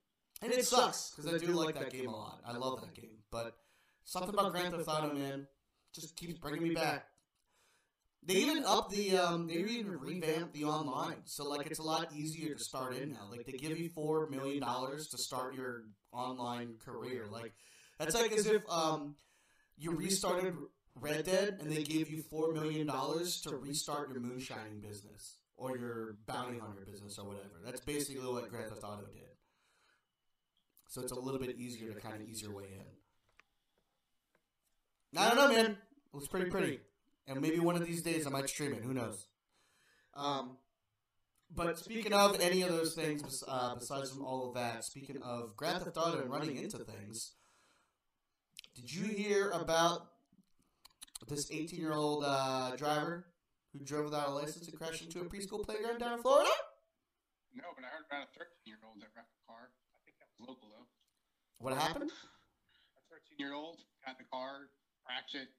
and it sucks because I do like that game a lot. I love that game, but something about Grand Theft Auto, man, just keeps bringing me back. They even up the um, they even revamped the online, so like it's a lot easier to start in now. Like they give you four million dollars to start your online career. Like that's like as if um, you restarted Red Dead and they gave you four million dollars to restart your moonshining business or your bounty hunter business or whatever. That's basically what Grand Theft Auto did. So it's a little bit easier to kind of ease your way in. I don't know, man. It looks pretty pretty. And maybe one of these days I might stream it. Who knows? Um, but speaking of any of those things, uh, besides from all of that, speaking of Grand Theft Auto and running into things, did you hear about this 18-year-old uh, driver who drove without a license and crashed into a preschool playground down in Florida? No, but I heard about a 13 year old that wrecked a car. I think that was local, though. What happened? A 13 year old got in the car, crashed it.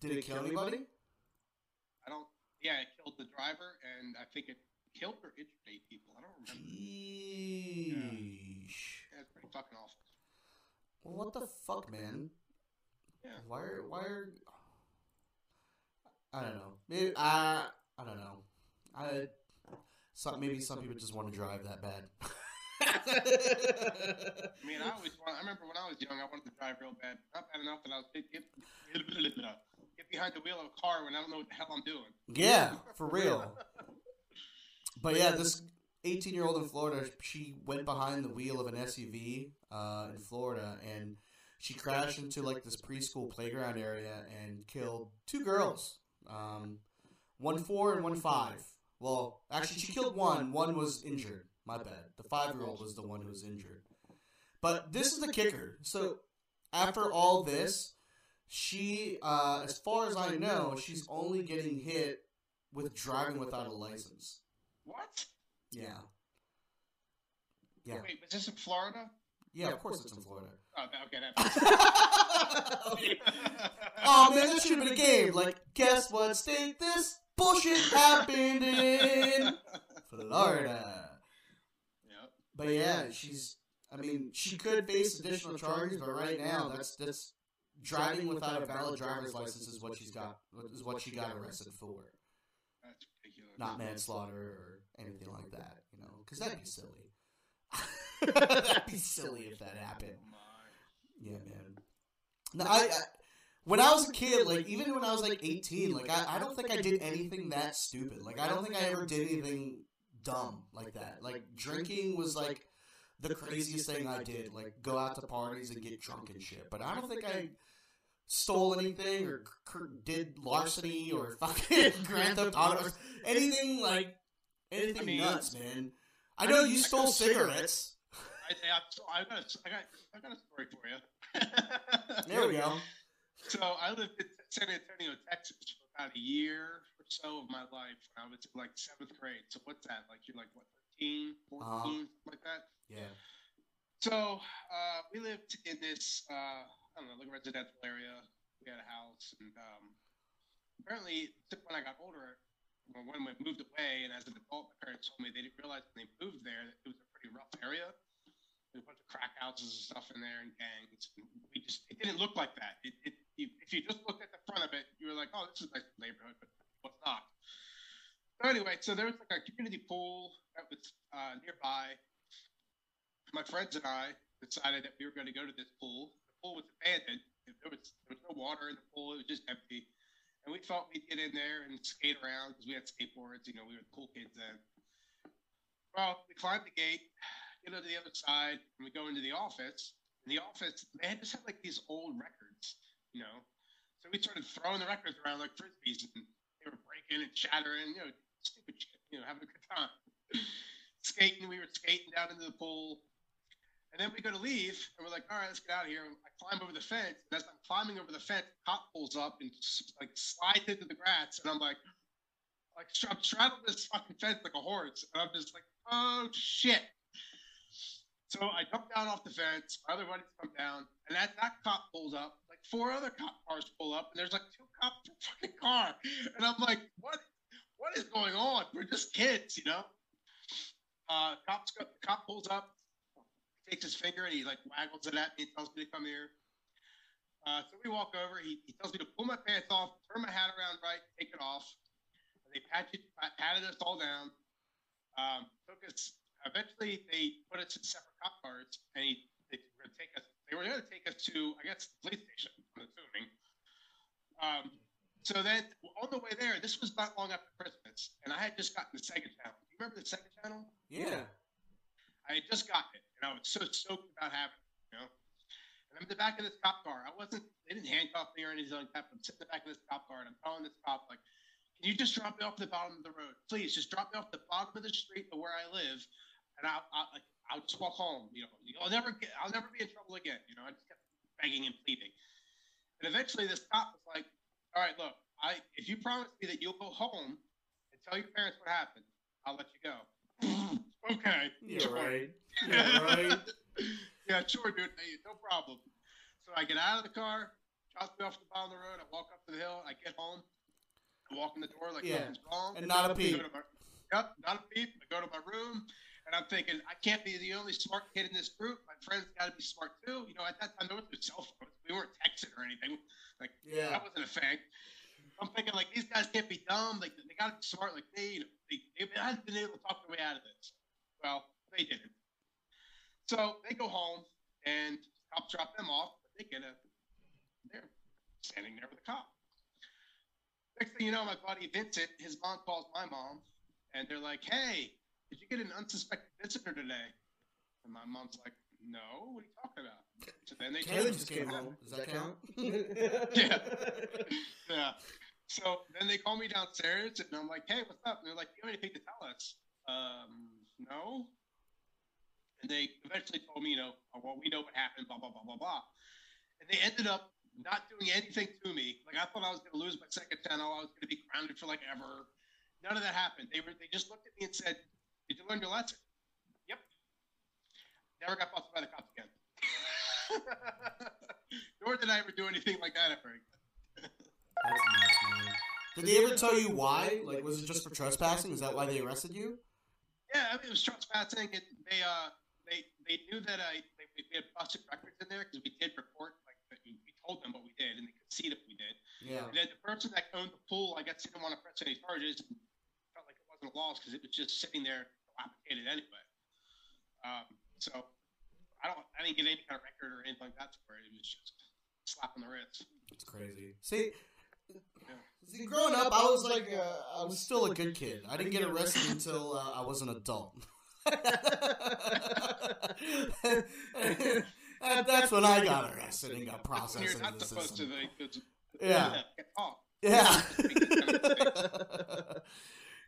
Did it kill anybody? I don't. Yeah, it killed the driver, and I think it killed or injured eight people. I don't remember. Sheesh. Yeah, it's pretty fucking awful. Well, what the fuck, man? Yeah. Why are why are I don't know. Maybe I I don't know. I some maybe some people just want to drive that bad. I mean, I always want. I remember when I was young, I wanted to drive real bad. Not bad enough that I was get, get, get behind the wheel of a car when I don't know what the hell I'm doing. yeah, for real. But yeah, this 18 year old in Florida, she went behind the wheel of an SUV uh, in Florida and she crashed into like this preschool playground area and killed two girls. Um, one four and one five. Well, actually, she killed one. One was injured. My bad. The five year old was the one who was injured. But this is the kicker. So after all this, she, uh, as far as I know, she's only getting hit with driving without a license. What? Yeah. Yeah. Wait, was this in Florida? Yeah, of course it's in Florida. Oh, that- okay, that. oh man, that should have been a game. Like, guess what state this bullshit happened in? Florida. Yep. But yeah, she's. I mean, she could face additional charges, but right now, that's that's driving without a valid driver's license is what she's got. Is what she got arrested for, That's ridiculous. not manslaughter or anything like that. You know, because that'd be silly. That'd be silly if that happened. Yeah, man. No, I, I when I was a kid, like even when I was like eighteen, like I, I don't think I did anything that stupid. Like I don't think I ever did anything dumb like that. Like drinking was like the craziest thing I did. Like go out to parties and get drunk and shit. But I don't think I stole anything or did larceny or fucking Grand Theft Auto or anything like anything nuts, man. I know you stole cigarettes. I I, I, I got, a, I got, I got a story for you. There we go. So I lived in San Antonio, Texas, for about a year or so of my life when I was in like seventh grade. So what's that? Like you're like what, 13, 14, Uh-huh. something like that. Yeah. So uh, we lived in this, uh, I don't know, like residential area. We had a house, and um, apparently, when I got older, when we moved away, and as an adult, my parents told me they didn't realize when they moved there that it was a pretty rough area. There was a bunch of crack houses and stuff in there, and gangs. And we just, it didn't look like that. It, it, you, if you just looked at the front of it, you were like, oh, this is a nice neighborhood, but was not. So anyway, so there was like a community pool that was uh, nearby my friends and I decided that we were going to go to this pool. The pool was abandoned. There was there was no water in the pool. It was just empty. And we thought we'd get in there and skate around because we had skateboards. You know, we were cool kids then. Well, we climbed the gate, get to the other side, and we go into the office. In the office, they had just had like these old records, you know. So we started throwing the records around like frisbees, and they were breaking and shattering, you know, stupid shit, you know, having a good time. skating, we were skating down into the pool. And then we go to leave, and we're like, all right, let's get out of here. And I climb over the fence. And as I'm climbing over the fence, cop pulls up and like slides into the grass. And I'm like, like I'm straddling this fucking fence like a horse. And I'm just like, oh shit. So I jump down off the fence. My other buddies come down, and that, that cop pulls up. Like four other cop cars pull up, and there's like two cops fucking car. And I'm like, what? What is going on? We're just kids, you know. Uh, cops cop pulls up, takes his finger and he like waggles it at me and tells me to come here. Uh, so we walk over. He, he tells me to pull my pants off, turn my hat around right, take it off. And they patched, patted us all down. Um, took us. Eventually, they put us in separate cop cars, and he, they were going to take us. They were going to take us to, I guess, the police station. I'm assuming. Um, so then, on the way there, this was not long after Christmas, and I had just gotten the Sega Channel. Do you remember the Sega Channel? Yeah. I had just gotten it, and I was so stoked about having it, you know. And I'm in the back of this cop car. I wasn't, they didn't handcuff me or anything like that. But I'm sitting in the back of this cop car, and I'm telling this cop, like, can you just drop me off the bottom of the road? Please, just drop me off the bottom of the street where I live, and I'll, I'll, like, I'll just walk home. You know, I'll never get, I'll never be in trouble again. You know, I just kept begging and pleading. And eventually, this cop was like, all right, look, I, if you promise me that you'll go home and tell your parents what happened, I'll let you go. Okay. Yeah, sure. right. Yeah, right. yeah, sure, dude. Hey, no problem. So I get out of the car, drops me off the bottom of the road. I walk up to the hill. I get home. I walk in the door like Yeah. nothing's wrong. And not a peep. my- yep, not a peep. I go to my room, and I'm thinking I can't be the only smart kid in this group. My friends got to be smart too. You know, at that time there was no cell phones. We weren't texting or anything. Like Yeah. that wasn't a thing. I'm thinking like these guys can't be dumb. Like they got to be smart like me. You know, they, they hadn't been able to talk their way out of this. Well, they didn't. So they go home and cops drop them off. But they get a they're standing there with a cop. Next thing you know, my buddy Vincent, his mom calls my mom, and they're like, "Hey, did you get an unsuspected visitor today?" And my mom's like, "No, what are you talking about?" So then they Caleb just came home. Does that count? Yeah. Yeah. So then they call me downstairs, and I'm like, "Hey, what's up?" And they're like, "Do you have anything to tell us?" Um, no. And they eventually told me, you know, oh, well, we know what happened, blah blah blah blah blah. And they ended up not doing anything to me. Like I thought I was going to lose my Sega Channel. I was going to be grounded for like ever. None of that happened. They were they just looked at me and said, "Did you learn your lesson?" Yep. Never got busted by the cops again. Nor did I ever do anything like that ever. again. That's nuts, man. Did they ever tell you why? Like, was it just for trespassing? Is that why they arrested you? Yeah, I mean, it was trespassing, and they uh they they knew that I they, we had busted records in there because we did report like we, we told them what we did, and they could see that we did. Yeah. And then the person that owned the pool, I guess, didn't want to press any charges. Felt like it wasn't a loss because it was just sitting there dilapidated anyway. Um, so I don't I didn't get any kind of record or anything like that for it. It was just slap on the wrist. It's crazy. See, see, growing up, I was like, uh, I was still a good kid. I didn't get arrested until uh, I was an adult. And that's when I got arrested and got processed You're into not the supposed system. to. Like, it's- Yeah. Yeah.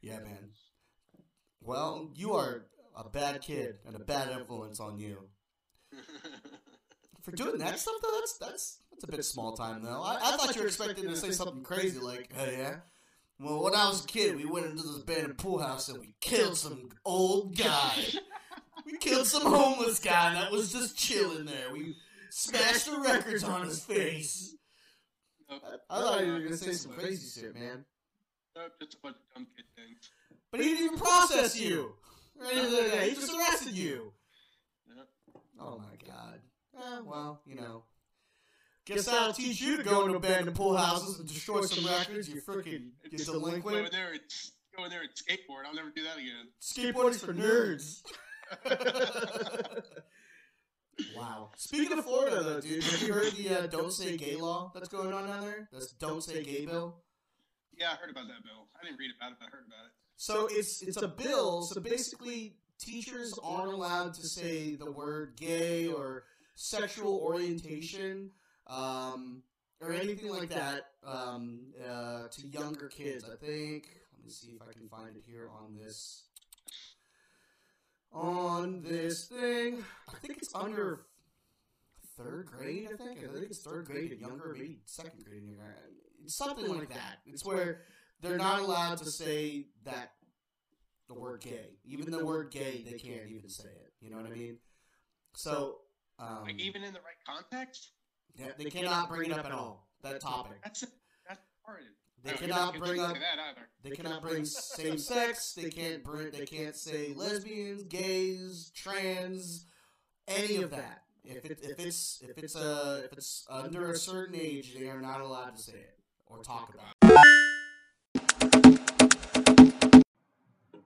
yeah, man. Well, you are a bad kid and a bad influence on you. For doing that stuff, though, that's that's that's a bit small time though. I, I thought you were expecting to say something crazy like, "Hey, yeah." Well, when I was a kid, we went into this abandoned pool house and we killed some old guy. We killed some homeless guy that was just chilling there. We smashed the records on his face. Nope. I, I thought you were gonna say some crazy shit, man. Nope, just a bunch of dumb kid things. But he didn't even process you. Or anything like. He just arrested you. Yep. Oh my god. Eh, well, you know. Guess that'll teach you to go into abandoned pool houses and destroy some records. You freaking you Go delinquent. in there and go in there and skateboard. I'll never do that again. Skateboarding's for nerds. wow. Speaking of Florida, though, dude, have you heard the uh, "Don't Say Gay" law that's going on down there? That's "Don't Say Gay" bill. Yeah, I heard about that bill. I didn't read about it, but I heard about it. So it's it's a bill. So basically, teachers aren't allowed to say the word gay or sexual orientation um, or anything like that um, uh, to younger kids. I think. Let me see if I can find it here on this on this thing. I think it's under third grade. I think. I think it's third grade and younger, maybe second grade and younger. It's something like that. It's where they're not allowed to say that the word gay. Even the word gay, they can't even say it. You know what I mean? So, um, Like even in the right context, they, they cannot bring it up at all. That topic. that's that's hard. They I don't cannot bring up. that either. They cannot bring same sex. They can't bring. They can't say lesbians, gays, trans, any of that. If it, if it's if it's a uh, uh, if it's under a certain age, they are not allowed to say it or talk about. it.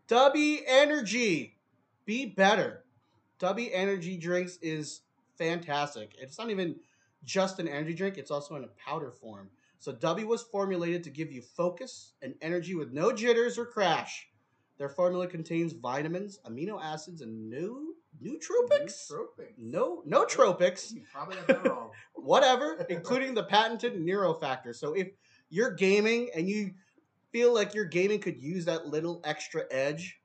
Dubby Energy. Be better. Dubby Energy drinks is fantastic. It's not even just an energy drink, it's also in a powder form. So Dubby was formulated to give you focus and energy with no jitters or crash. Their formula contains vitamins, amino acids, and no nootropics. Nootropics. No, no tropics. You probably got that wrong. whatever, including the patented neurofactor. So if you're gaming and you feel like your gaming could use that little extra edge,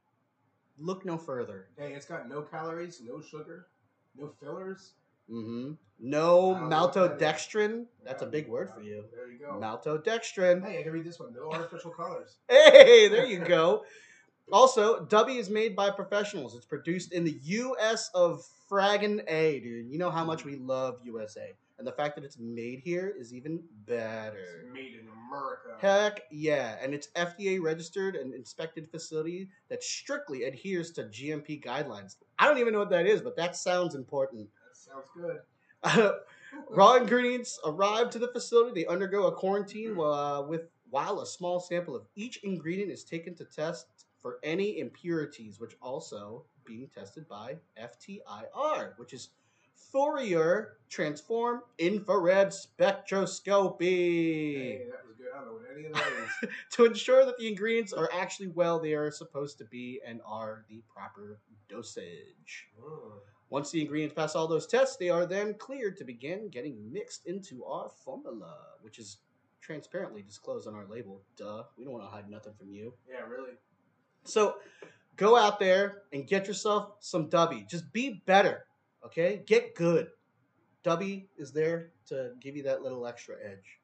look no further. Hey, it's got no calories, no sugar, no fillers. hmm No I don't know what that maltodextrin. That's a big word for you. There you go. Maltodextrin. Hey, I can read this one. No artificial colors. Hey, there you go. Also, Dubby is made by professionals. It's produced in the U.S. of Fraggin' A, dude. You know how much we love USA. And the fact that it's made here is even better. It's made in America. Heck yeah. And it's FDA registered and inspected facility that strictly adheres to GMP guidelines. I don't even know what that is, but that sounds important. That sounds good. Raw ingredients arrive to the facility. They undergo a quarantine uh, with while a small sample of each ingredient is taken to test for any impurities, which also being tested by FTIR, which is Fourier Transform Infrared Spectroscopy. Hey, that was good. I don't know what any of that is. to ensure that the ingredients are actually well they are supposed to be and are the proper dosage. Mm. Once the ingredients pass all those tests, they are then cleared to begin getting mixed into our formula, which is transparently disclosed on our label. Duh. We don't want to hide nothing from you. Yeah, really. So go out there and get yourself some Dubby. Just be better. Okay? Get good. Dubby is there to give you that little extra edge.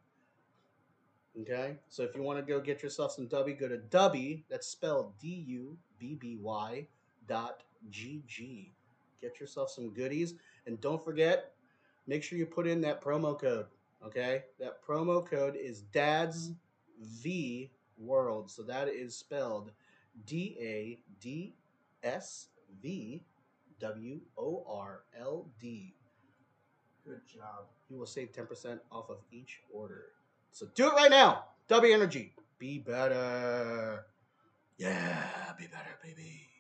Okay? So if you want to go get yourself some Dubby, go to Dubby, that's spelled D U B B Y dot G G. Get yourself some goodies. And don't forget, make sure you put in that promo code. Okay? That promo code is DADS V World. So that is spelled D A D S V W O R L D. Good job. You will save 10% off of each order. So do it right now. Dubby Energy. Be better. Yeah, be better, baby.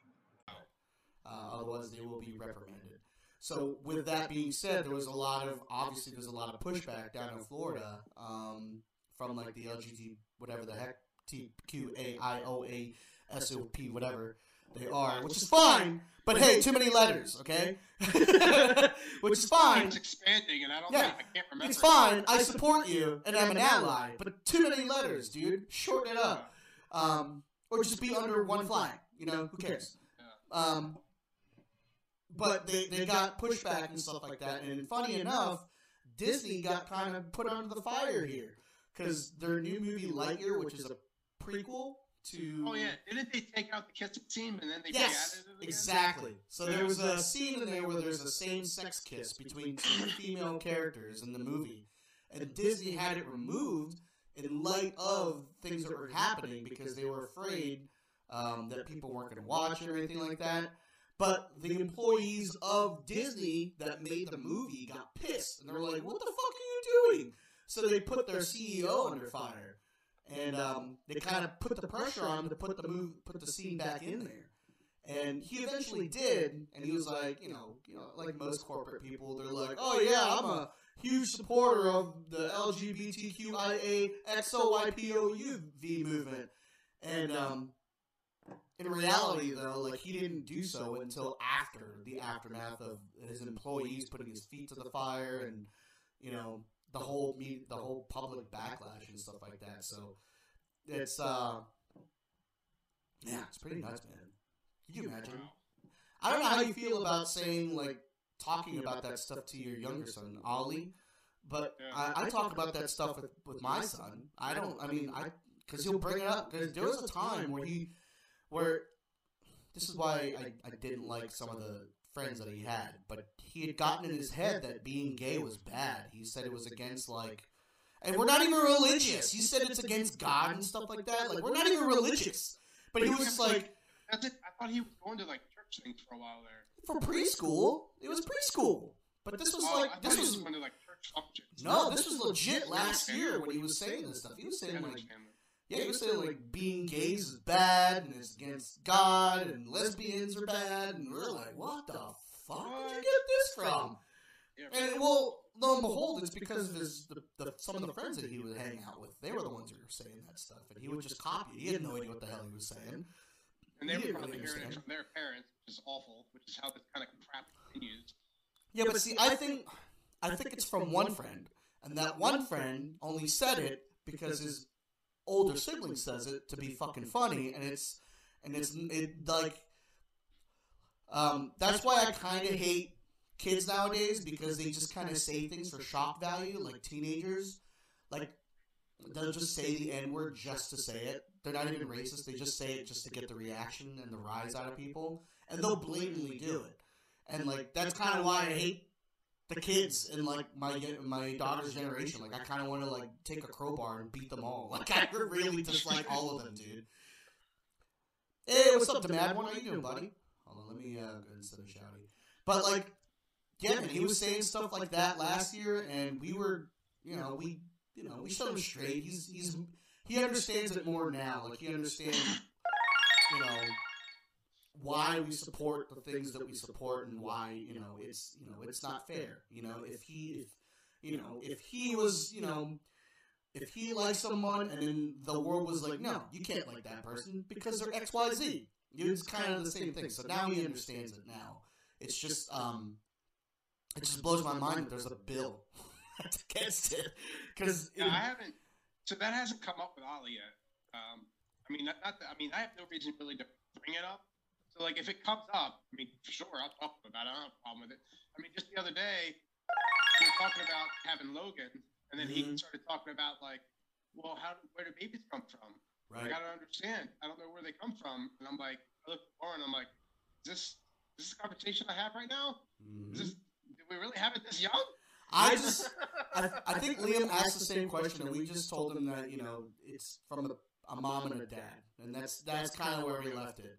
Uh, otherwise, they will be reprimanded. So, with that being said, there was a lot of obviously there's a lot of pushback down in Florida um, from like the LGBT whatever the heck T Q A I O A S O P whatever they are, which is fine. But hey, too many letters, okay? which is fine. It's expanding, and I don't. Yeah, know. I can't remember. It's fine. I support you, and I'm an ally. But too many letters, dude. Shorten it up, um, or just be under one flag. You know, who cares? Um, but they, they got pushback and stuff like that. And funny enough, Disney got kind of put under the fire here because their new movie Lightyear, which is a prequel to Oh yeah, didn't they take out the kissing scene and then they Yes, it again? exactly. So there was a scene in there where there's a same-sex kiss between two female characters in the movie, and Disney had it removed in light of things that were happening because they were afraid um, that people weren't going to watch it or anything like that. But the employees of Disney that made the movie got pissed, and they were like, "What the fuck are you doing?" So they put their CEO under fire, and um, they kind of put the pressure on him to put the move, put the scene back in there. And he eventually did, and he was like, you know, you know, like most corporate people, they're like, "Oh yeah, I'm a huge supporter of the LGBTQIA XOYPOUV movement," and um, in reality, though, like he didn't do so until after the aftermath of his employees putting his feet to the fire, and you know the whole me- the whole public backlash and stuff like that. So it's uh, yeah, it's pretty nuts, man. Can you imagine? I don't know how you feel about saying like talking about that stuff to your younger son, Ollie, but I, I talk about that stuff with, with my son. I don't. I mean, I because he'll bring it up because there was a time where he where this is why I, I didn't like some of the friends that he had, but he had gotten in his head that being gay was bad. He said it was against like. And we're not even religious. He said it's against God and stuff like that. Like we're not even religious. But he was just like, I thought he was going to like church things for a while there. for preschool. It was preschool. But this was like this was going to like church functions. no, this was legit last year when he was saying this stuff. He was saying like yeah, he was saying like being gays is bad and it's against God and lesbians are bad and we're like, what the fuck did you get this from? Yeah, And well, lo and behold, it's because of his the, the some of the friends that he was hanging out with. They were the ones who were saying that stuff, and he would just copy. He had no idea what the hell he was saying. and they he were probably really hearing it from their parents, which is awful, which is how this kind of crap continues. Yeah, but see, I think I think it's from one friend, and that one friend only said it because his older sibling says it to be fucking funny, and it's and it's it like um that's why I kind of hate kids nowadays because they just kind of say things for shock value, like teenagers, like they'll just say the n word just to say it. They're not even racist; they just say it just to get the reaction and the rise out of people, and they'll blatantly do it. And like that's kind of why I hate the kids in like my my daughter's generation. Like I kind of want to like take a crowbar and beat them all. Like I really dislike all of them, dude. Hey, what's up, the mad one? How you doing, buddy? Hold on, let me uh, go instead of shouting. But like, yeah, man, he was saying stuff like that last year, and we were, you know, we, you know, we shut him straight. He's he's he understands it more now. Like he understands, you know, why we support the things that we support and why you know it's you know it's not fair. you know if he if you know if he was you know if he liked someone and then the world was like no you can't like that person because they're xyz it's kind of the same thing. so now he understands it now. It's just um it just blows my mind that there's a bill. against it. Because Yeah, I haven't. So that hasn't come up with Ali yet. Um, I mean, not, not that, I mean, I have no reason really to bring it up. So like, if it comes up, I mean, for sure, I'll talk about it. I don't have a problem with it. I mean, just the other day, we were talking about having Logan, and then he Mhm. started talking about like, well, how where do babies come from? right Like, I don't understand. I don't know where they come from. And I'm like, I look at Lauren, I'm like, is this is this a conversation I have right now? Is this do we really have it this young? I just, I, I think Liam asked the same question, and we just told him that you know it's from a, a mom and a dad, and that's that's kind of where we left it.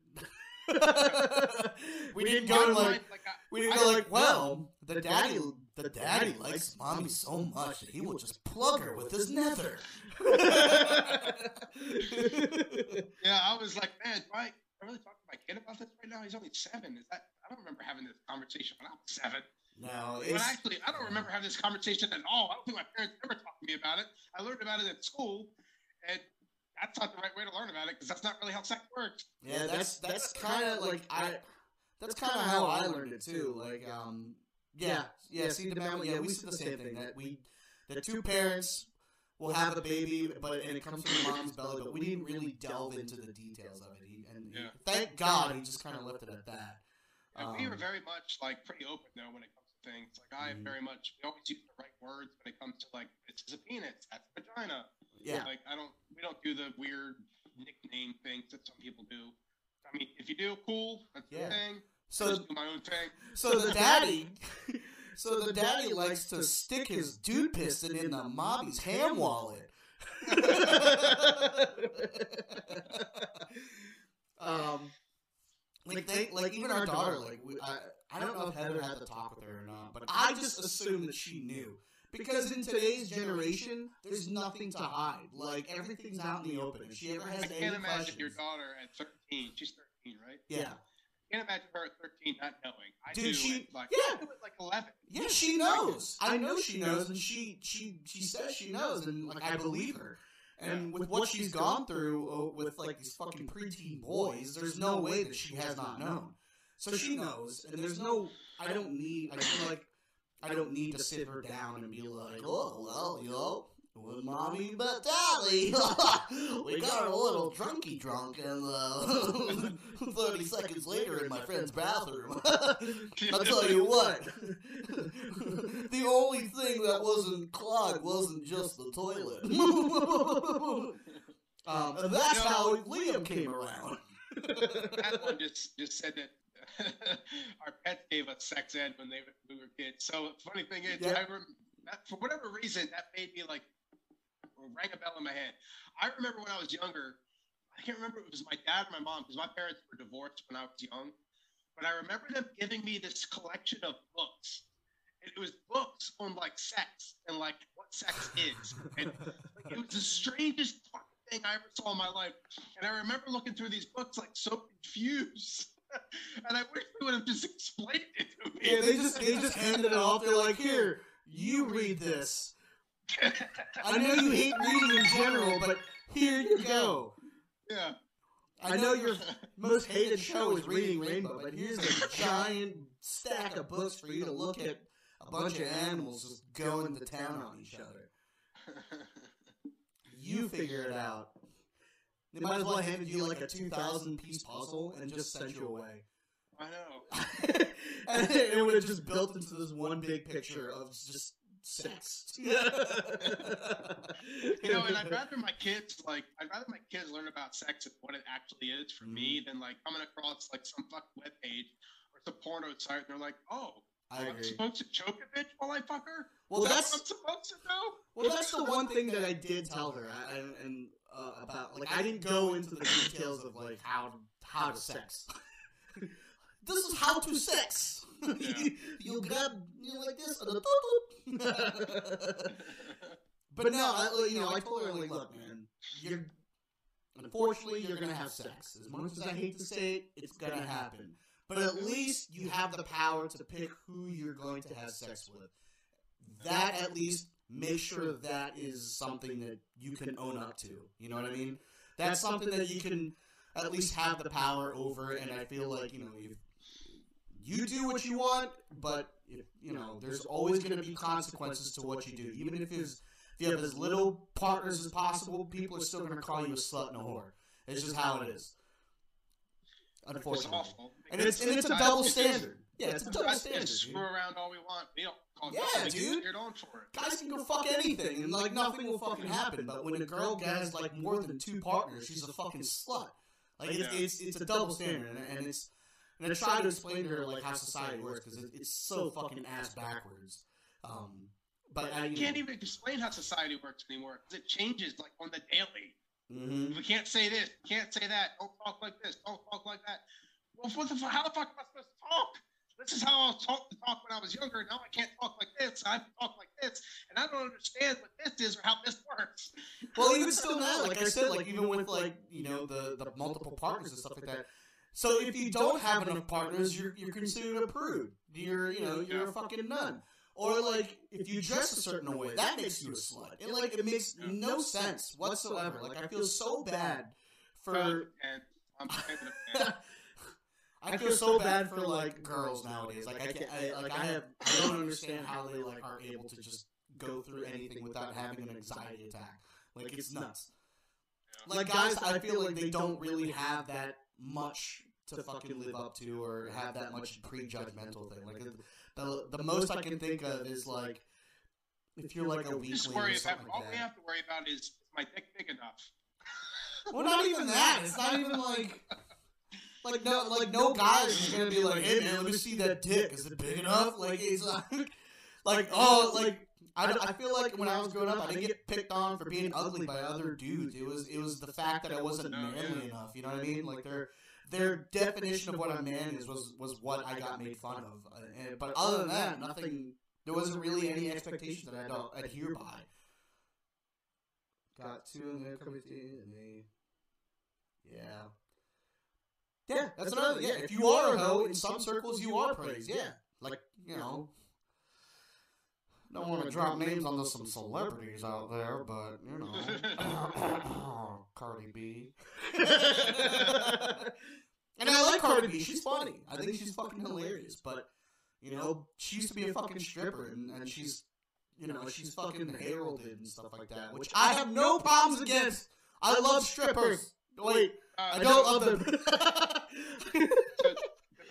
we didn't go like like, I- we didn't go like, well, the daddy the daddy likes mommy so much that he will just plug her with his nether. Yeah, I was like, man, do I, really talk to my kid about this right now? He's only seven. Is that? I don't remember having this conversation when I was seven. no, But it's actually, I don't remember having this conversation at all. I don't think my parents ever talked to me about it. I learned about it at school, and that's not the right way to learn about it because that's not really how sex works. Yeah, that's that's kind of like I. That's kind of how I learned it too. Like, um, yeah, yeah. See, the man, yeah, we said the same thing that we, the two parents will have a baby, but and it comes from the mom's belly, but we didn't really delve into the details of it. He, and he- thank God he just kind of left it at that. And we are Um, very much like pretty open though when it comes to things. Like I am Mhm. very much we always use the right words when it comes to like this is a penis, that's a vagina. Yeah. Like I don't we don't do the weird nickname things that some people do. I mean, if you do, cool, that's Yeah. your thing. So just do my own thing. so the daddy so the daddy likes to stick his dude piston in the mommy's ham wallet. um, like they, like even our daughter, like we, I, I don't know if Heather had the talk with her or not, but I just assumed that she knew because in today's generation, there's nothing to hide. Like everything's out in the open. If she ever has I any can't imagine questions, your daughter at 13. She's 13, right? yeah, I can't imagine her at 13 not knowing. I Dude, do she- like yeah. I like 11. yeah, she knows. I know she knows, and she she she says she knows, and like I believe her. And with what she's gone through uh, with like these fucking preteen boys, there's no way that she has not known. So she knows, and there's no. I don't need. I feel like I don't need to sit her down and be like, oh well, you know, with mommy but daddy, we got a little drunky drunk, and uh, thirty seconds later in my friend's bathroom. I'll tell you what. the only thing that wasn't clogged wasn't just the toilet. um, and that's how Liam came around. that one just just said that our pets gave us sex ed when they we were kids. So funny thing is, Yeah. I rem- that, for whatever reason that made me like rang a bell in my head. I remember when I was younger. I can't remember if it was my dad or my mom because my parents were divorced when I was young. But I remember them giving me this collection of books. And it was books on like sex and like what sex is. And like, it was the strangest fucking thing I ever saw in my life. And I remember looking through these books like so confused. and I wish they would have just explained it to me. Yeah, they just they just handed it off. They're like, here, you read this. I know you hate reading in general, but here you go. yeah. I know your most hated show is Reading Rainbow, but here's a giant stack of books for you to look at a bunch of animals just going to town on each other. You figure it out. They might as well have handed you like a 2,000 piece puzzle and just sent you away. I know. and it would have just built into this one big picture of just sex. You know, and I'd rather my kids like I'd rather my kids learn about sex and what it actually is for me Mm-hmm. than like coming across like some fucking web page or some porno site and they're like, oh, I I'm supposed to choke a bitch while I fuck her? Well, Is that what that's I'm supposed to do? Well, that's the one thing that I did tell her, I, and, and uh, about like I didn't go into the details of like how to, how to sex. this is how to sex. you grab you like this and a But no, I, you know, I told her like, look, man, you're unfortunately you're gonna have sex. As much as I hate to say it, it's gonna happen. But at least you have the power to pick who you're going to have sex with. That at least make sure that is something that you can own up to. You know what I mean? That's something that you can at least have the power over. And I feel like you know if you do what you want, but if, you know there's always going to be consequences to what you do. Even if it's if you have as little partners as possible, people are still going to call you a slut and a whore. It's just how it is. It's Unfortunately. awful. And it's and it's a double standard. Yeah, it's a double standard. can screw around all we want. We don't call Yeah, dude. Get on for it. Guys can go fuck anything, and like nothing will fucking happen. But when a girl has like more than two partners, she's a fucking slut. Like it's Yeah. it's, it's a double standard, and, and it's and I try to explain to her like how society works because it, it's so fucking ass backwards. Um, but I You can't even explain how society works anymore because it changes like on the daily. Hmm We can't say this. We can't say that. Don't talk like this. Don't talk like that. Well, what the, fu- how the fuck am I supposed to talk? This is how I was taught to talk when I was younger. Now I can't talk like this. I have to talk like this, and I don't understand what this is or how this works. Well, even still now, like I said, like even with like you know the the multiple partners and stuff like that. So if you don't have enough partners, you're you're considered a prude. You're you know you're a fucking nun. Or like if you dress a certain way, that makes you a slut. And like it makes no sense whatsoever. Like I feel so bad for. I'm kind of a fan. I feel so bad for like girls nowadays. Like I can't, I, like I have, I don't understand how they like are able to just go through anything without having an anxiety attack. Like it's nuts. Like guys, I feel like they don't really have that much to fucking live up to or have that much prejudgmental thing. Like the the most I can think of is like if you're like a Just weakling worry or about something all we have to worry about is is my dick big enough. Well, not even that. It's not even like. Like no, like no guy is gonna be like, "Hey man, let me see that dick. Is it big enough?" Like it's like, like oh, oh like I, I feel like when I was growing up, I didn't get picked on for being ugly by other dudes. It was it was the fact that I wasn't manly enough. You know what I mean? Like their their definition of what a man is was was what I got made fun of. Uh, and, but other than that, nothing. There wasn't really any expectation that I don't adhere by. Got two in there coming to me. Yeah. Yeah, that's another. Yeah, if you are a hoe, in some circles you are praised. Yeah, like you know. Don't want to drop names on some celebrities out there, but you know, Cardi B. and I like Cardi B. She's funny. I think she's fucking hilarious. But you know, she used to be a fucking stripper, and, and she's, you know, she's fucking heralded and stuff like that, which I have no problems against. I love strippers. Wait, Uh, I don't love them. the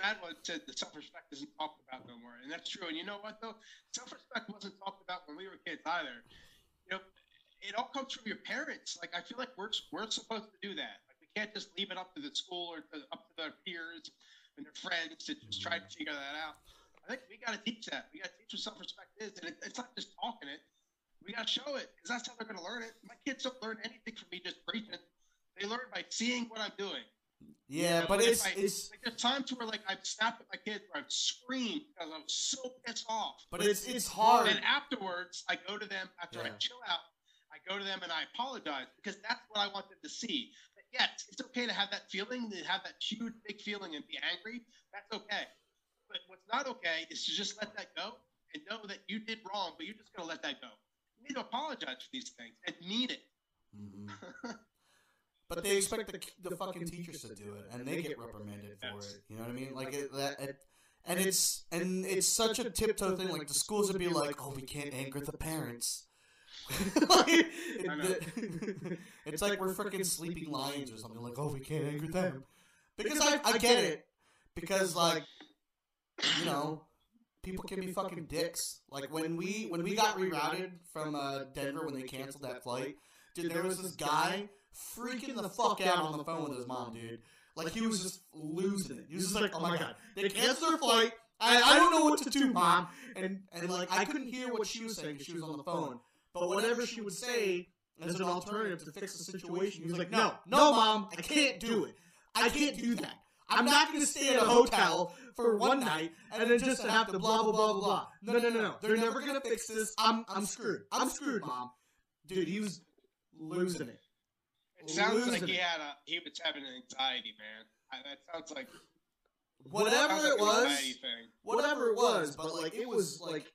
bad one said the self-respect isn't talked about no more, and that's true. And you know what though, self-respect wasn't talked about when we were kids either. You know, it all comes from your parents. Like I feel like we're we're supposed to do that. Like we can't just leave it up to the school or to, up to their peers and their friends to just try to mm-hmm. figure that out. I think we got to teach that. We got to teach what self-respect is, and it, it's not just talking it. We got to show it because that's how they're going to learn it. My kids don't learn anything from me just preaching. They learn by seeing what I'm doing. Yeah, but it's it's Like there's times where like I've snapped at my kids where I've screamed because I was so pissed off. but it's it's hard. And afterwards, I go to them after I chill out. I go to them and I apologize because that's what I want them to see. That yes, it's okay to have that feeling, to have that huge big feeling and be angry. That's okay. But what's not okay is to just let that go and know that you did wrong, but you're just gonna let that go. You need to apologize for these things and mean it. Mhm. But they expect the, the fucking teachers to do it, and they get reprimanded for it. You know what I mean? Like it, that, it, and it's and it's such a tiptoe thing. Like the schools would be like, "Oh, we can't anger the parents." like, it- it's like we're freaking sleeping lions or something. Like, "Oh, we can't anger them," because I, I get it. Because like, you know, people can be fucking dicks. Like when we when we got rerouted from uh, Denver when they canceled that flight, dude, there was this guy freaking the fuck out on the phone with his mom, dude. Like he was just losing it. He was just like, "Oh, oh my god, they canceled their flight. I, I don't know what to do, mom." And and like I couldn't hear what she was saying because she was on the phone. But whatever she would say as an alternative to fix the situation, he was like, "No, no, mom, I can't do it. I can't do that. I'm not going to stay at a hotel for one night and then just have to blah blah blah blah blah. No, no, no, no. They're never going to fix this. I'm I'm screwed. I'm screwed, mom." Dude, he was losing it. It sounds like he had a he was having an anxiety, man. I, that sounds like Whatever sounds it like an was, whatever it was, but like it was like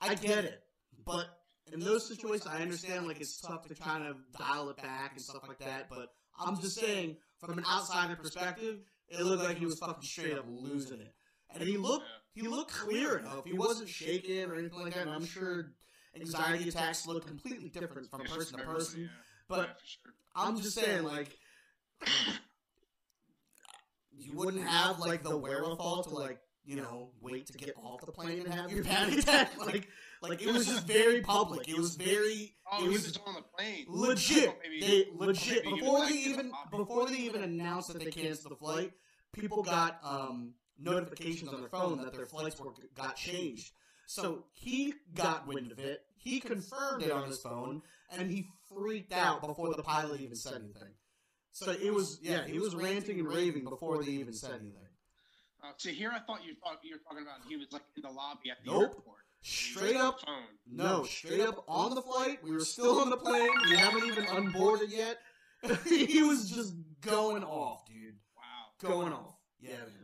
I get it, but in those situations, I understand like it's tough to kind of dial it back and stuff like that. But I'm just saying, from an outsider perspective, it looked like he was fucking straight up losing it, and he looked he looked clear enough. He wasn't shaking or anything like that. And I'm sure anxiety attacks look completely different from person to person. But Yeah, for sure. I'm just saying, like, you wouldn't have like the wherewithal to like, you know, wait to get off the plane and have your panic attack. Like, like it was just very public. It was very, Oh, it was just on the plane. legit. They legit before they even before they even announced that they canceled the flight, people got um notifications on their phone that their flights were got changed. So he got wind of it. He confirmed it on his phone, and he freaked out before the pilot even said anything. So it was yeah, he was ranting and raving before they even said anything. Uh, see, here I thought you thought you were talking about he was like in the lobby at the Nope. airport. He Straight up, phone. no, straight up on the flight. We were still on the plane. We haven't even unboarded yet. he was just going off, dude. Wow. Going off. Yeah, man.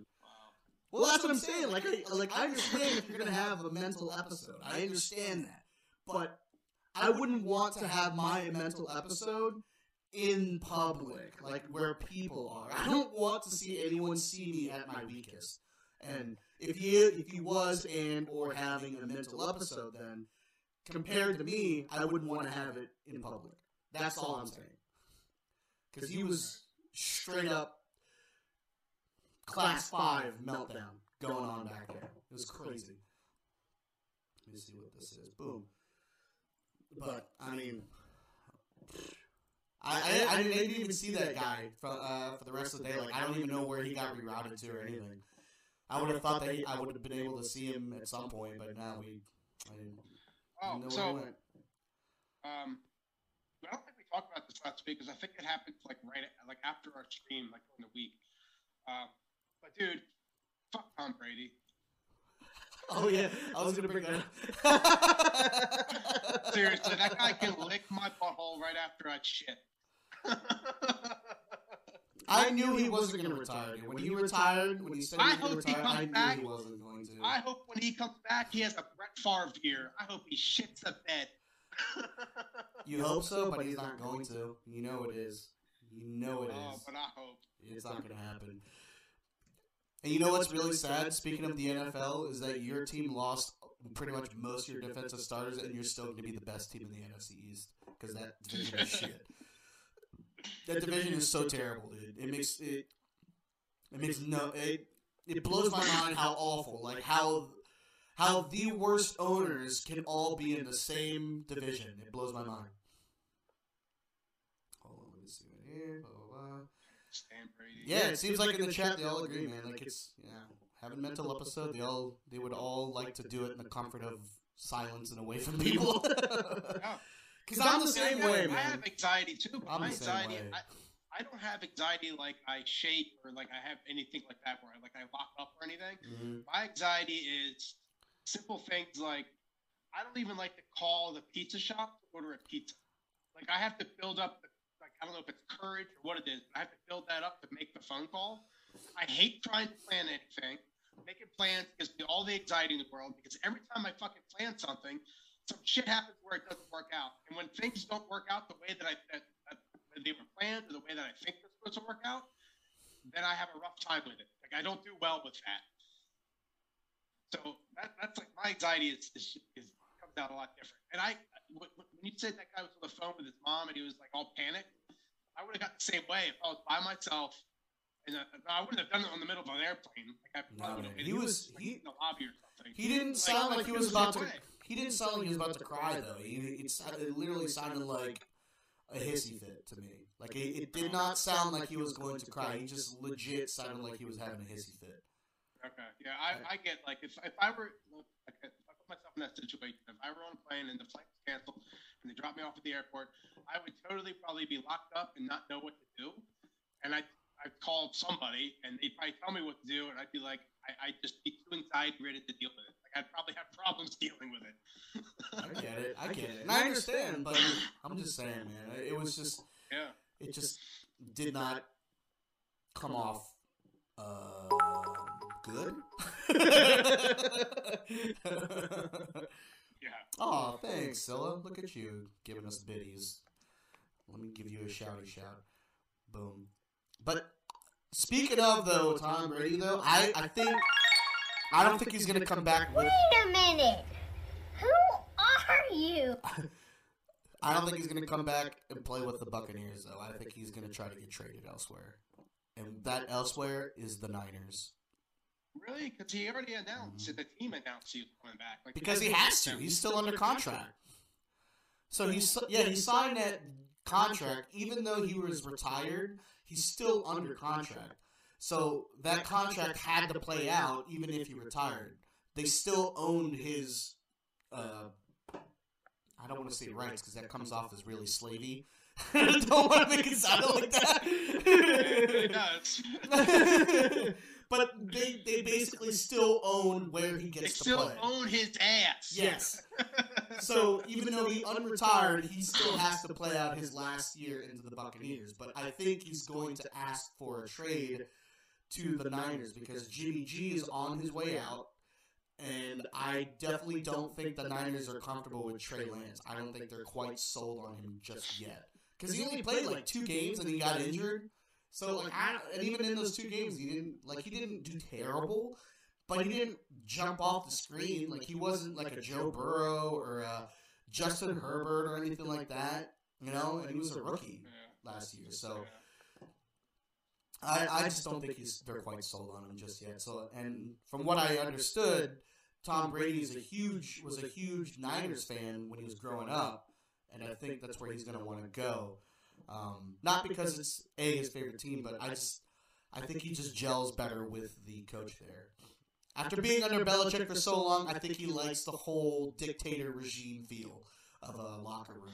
Wow. Well, that's what I'm saying. Like, I, like I understand if you're gonna have a mental episode. I understand that, but I wouldn't want to have my mental episode in public, like where people are. I don't want to see anyone see me at my weakest. And if he if he was and or having a mental episode, then compared to me, I wouldn't want to have it in public. That's all I'm saying. Because he was straight up class five meltdown going on back there. It was crazy. Let me see what this is. Boom. But I mean, I I, I, didn't, I didn't even see that guy for uh, for the rest of the day. Like I don't even know where he got rerouted to or anything. I would have thought that he, I would have been able to see him at some point, but now we I didn't, Oh, didn't know where he so um, I don't think we talked about this last week because I think it happened like right at, like after our stream, like in the week. Um, but dude, fuck Tom Brady. Oh yeah, I was gonna bring that up. Seriously, that guy can lick my butthole right after I shit. I knew he wasn't going to retire. When he retired, when he said he I was going hope to he retire, I comes knew he wasn't going to. I hope when he comes back, he has a Brett Favre year. I hope he shits the bed. you hope so, but he's not going to. You know it is. You know it oh, is. Oh, but I hope. It's not going to happen. And you know what's really sad? Speaking of the NFL, is that your team lost pretty much most of your defensive starters, and you're still going to be the best team in the NFC East because that division is shit. That division is so terrible, dude. It makes it. It makes no. It it blows my mind how awful, like how how the worst owners can all be in the same division. It blows my mind. Hold on, let me see right here. Brady. Yeah, it seems like in the chat they all agree, man. Like it's yeah, having a mental episode. They all they would all like to do it in the comfort of silence and away from people. Yeah. Because I'm the See, I same got- way, I have anxiety too. But I'm my the same anxiety, way. I, I don't have anxiety like I shake or like I have anything like that where I like I lock up or anything. Mhm. My anxiety is simple things like I don't even like to call the pizza shop to order a pizza. Like I have to build up the, like I don't know if it's courage or what it is, but I have to build that up to make the phone call. I hate trying to plan anything. Making plans gives me all the anxiety in the world because every time I fucking plan something, some shit happens where it doesn't work out. And when things don't work out the way that I that, that they were planned or the way that I think they're supposed to work out, then I have a rough time with it. Like I don't do well with that. So that, that's like my anxiety is, is, is comes out a lot different. And I, when you said that guy was on the phone with his mom and he was like all panicked, I would have got the same way if I was by myself. And uh, I wouldn't have done it on the middle of an airplane. Like I No, probably man. would have He was- like, he- in the lobby or something. He didn't Like- sound like, like he was about to. away. He didn't sound like he was about to cry though. He, it, it literally sounded like a hissy fit to me. Like it, it did not sound like he was going to cry. He just legit sounded like he was having a hissy fit. Okay. Yeah, I, I get like if, if I were like, if I put myself in that situation, if I were on a plane and the flight was canceled and they dropped me off at the airport, I would totally probably be locked up and not know what to do. And I I called somebody and they'd probably tell me what to do, and I'd be like, I I just be too anxiety ridden to deal with it. Like I'd probably have problems dealing with it. I get it. I get it. And I understand, but I'm just saying, man. It was just. yeah. It just did not come off uh, good. Yeah. oh, thanks, Scylla. Look at you giving us biddies. Let me give you a shouty shout. Boom. But speaking of though, Tom Brady though, I, I think I don't think he's gonna come back with. Wait a minute. Who are you? I don't think he's gonna come back and play with the Buccaneers though. I think he's gonna try to get traded elsewhere, and that elsewhere is the Niners. Really? Because he already announced the team announced he was coming back. Like Because he has to. He's still under contract. So he's yeah he signed that contract even though he was retired. He's still under contract. So that contract had to play out even if he retired. They still owned his. Uh, I don't want to say rights because that comes off as really slavey. I don't want to make it sound like that. It does. but they they basically still own where he They gets to still play. own his ass. Yes. So even though he unretired, he still has to play out his last year into the Buccaneers. But I think he's going to ask for a trade to the Niners because Jimmy G is on his way out. And I definitely don't think the Niners are comfortable with Trey Lance. I don't think they're quite sold on him just yet. Because he only played like two games and he got injured. So like, I, and even in those two games, he didn't like he didn't do terrible, but he didn't jump off the screen. Like he wasn't like a Joe Burrow or uh, a Justin Herbert or anything like that. You know, and he was a rookie Yeah. last year. So I, I just don't think he's they're quite sold on him just yet. So, and from what I understood, Tom Brady is a huge was a huge Niners fan when he was growing up, and I think that's where he's going to want to go. Um, not because it's a his favorite team, but I just I think he just gels better with the coach there. After being under Belichick for so long, I think he likes the whole dictator regime feel of a locker room.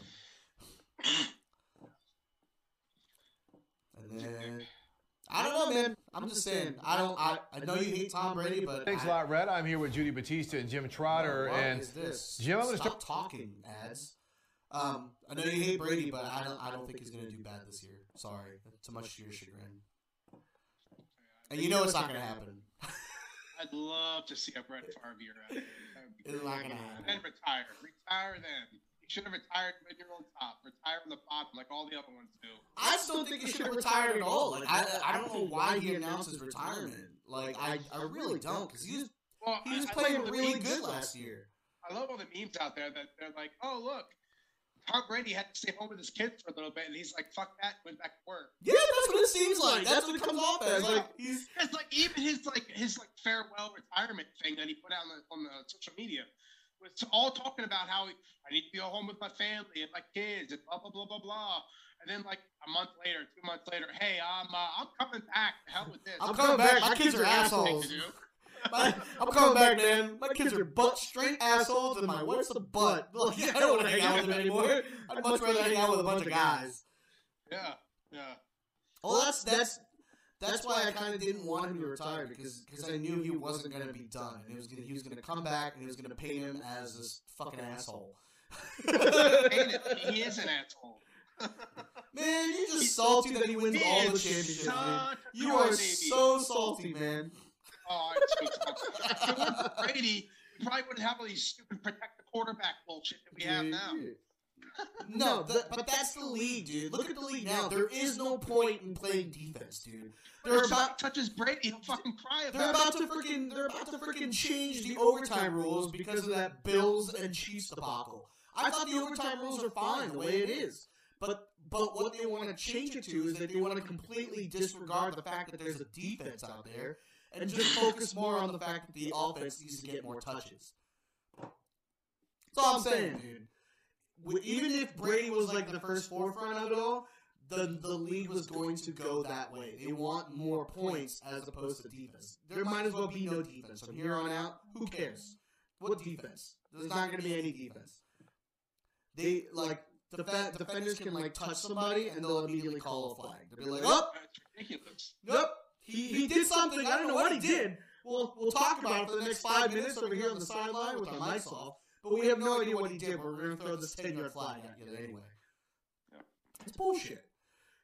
And then I don't know, man. I'm just saying. I don't. I, I know you hate Tom Brady, but Thanks I, a lot, Red. I'm here with Judy Battista and Jim Trotter. What and is this? Jim, I'm gonna Stop start- talking ads. Um, I know you hate Brady, but I don't. I don't think he's gonna do bad this year. Sorry, too much to your chagrin. And you know it's not gonna happen. I'd love to see a Brett Favre year out. That would It's not gonna happen. Then retire. Retire then. You should have retired when you're on top. Retire from the bottom like all the other ones do. I just don't think he should have retired at all. Like I, I don't know why he announced his retirement. Like I, I really don't, because he was Well, he was I- I playing love the really good last year. I love all the memes out there that they're like, oh look, Tom Brady had to stay home with his kids for a little bit, and he's like, fuck that, went back to work. Yeah, that's what it seems like. That's what it comes off as. Like he's It's like even his like his like farewell retirement thing that he put out on the, on the social media was all talking about how he, I need to be at home with my family and my kids and blah blah blah blah blah. And then like a month later, two months later, hey, I'm uh, I'm coming back. The hell with this. I'm coming back. My kids are assholes. My, I'm coming back, man. My kids are butt straight assholes, and my wife's a butt. Look, I don't want to hang out with them anymore. I'd much rather hang out with a bunch of guys. Yeah, yeah. Well, that's that's that's why I kind of didn't want him to retire because because I knew he wasn't going to be done, and it was gonna, he was going to come back, and he was going to pay him as this fucking asshole. Ain't? He is an asshole. Man, you're just salty that he wins all the championships, such dude. a You are so salty, man. Oh, I'm so sorry. If it for Brady, we probably wouldn't have all these stupid protect the quarterback bullshit that we have now. No, th- but that's the league, dude. Look at the league now. There is no point in playing defense, dude. They're if about somebody touches Brady, he'll fucking cry they're about about it. to freaking they're about to freaking change the overtime rules because of that Bills and Chiefs debacle. I thought the overtime rules are fine the way it is. But but what they want to change it to is that they want to completely disregard the fact that there's a defense out there and just focus more on the fact that the offense needs to get more touches. That's all I'm saying, dude. With- Even if Brady was like the first forefront of it all, the the league was going to go that way. They want more points as opposed to defense. There might as well be no defense from here on out. Who cares? What defense? There's not going to be any defense. They like def- defenders can like touch somebody and they'll immediately call a flag. They'll be like, "Oh, That's ridiculous. Nope. He, he did something. I don't know what he did. We'll, we'll talk about it for the next five minutes over here on the sideline with our mics off. But we have no idea what he did. But we're going to throw this 10 yard flag at you anyway. It's bullshit.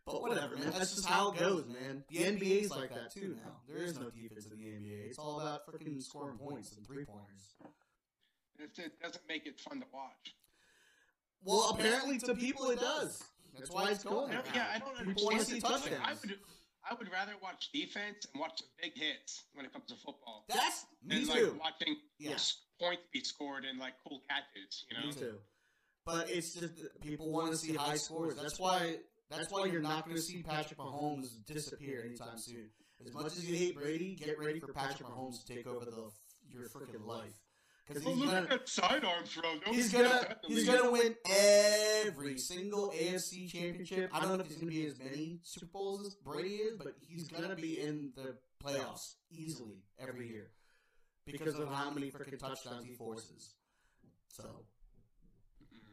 But whatever, man. That's just how it goes, man. The NBA's like that too now. There is no defense in the NBA. It's all about freaking scoring points and three pointers. It, it doesn't make it fun to watch. Well, apparently to people it does. That's why it's going I there. don't, yeah, I don't understand. People want to see touchdowns. I would, I would rather watch defense and watch some big hits when it comes to football. That's me than, too. Like watching Yeah. points be scored and like cool catches. You know. Me too. But it's just that people want to see high scores. That's why. That's why you're not going to see Patrick Mahomes disappear anytime soon. As much as you hate Brady, get ready for Patrick Mahomes to take over the your freaking life. Because Oh, he's look gonna, at sidearm throw. Don't he's gonna that. he's gonna win every single AFC championship. I don't know if he's gonna be as many Super Bowls as Brady is, but he's gonna be in the playoffs easily every year because of how many freaking touchdowns he forces. So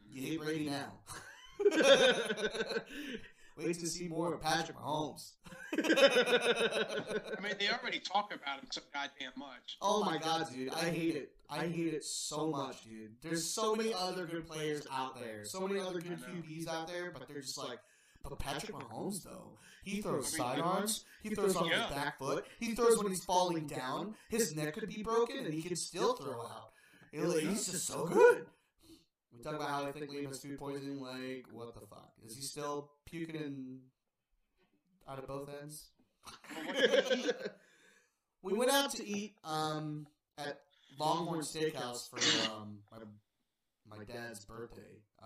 you hate Brady now. Wait to see more of Patrick Mahomes. I mean, they already talk about him so goddamn much. Oh my god, dude. I hate it. I hate it so much, dude. There's so many other good players out there. So many other good QBs out there, but they're just like, but Patrick Mahomes, though. He throws sidearms. He throws off Yeah. his back foot. He throws when he's falling down. His neck could be broken, and he can still throw out. He's just so good. We talk about how I think Liam has food poisoning. Like, what the fuck? Is he still puking in out of both ends? Well, what did he eat? we went out to eat um, at Longhorn Steakhouse for um, my my dad's birthday. Uh,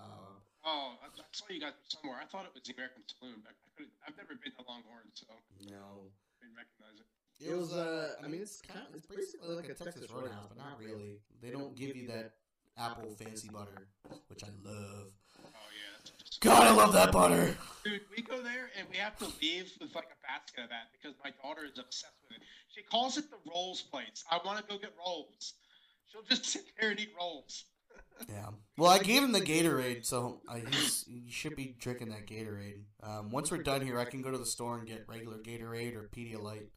Oh, I, I saw you guys somewhere. I thought it was the American Saloon. I, I couldn't, I've never been to Longhorn, so I No. didn't recognize it. It was uh I mean it's kind of, it's basically like a Texas Roadhouse, but not really. They don't give you that apple fancy butter, which I love. Oh yeah, that's just God, I love that butter. Dude, we go there and we have to leave with like a basket of that because my daughter is obsessed with it. She calls it the rolls plates. I want to go get rolls. She'll just sit there and eat rolls. Yeah. Well, I gave him the Gatorade, so I, he's, he should be drinking that Gatorade. Um, once we're done here, I can go to the store and get regular Gatorade or Pedialyte,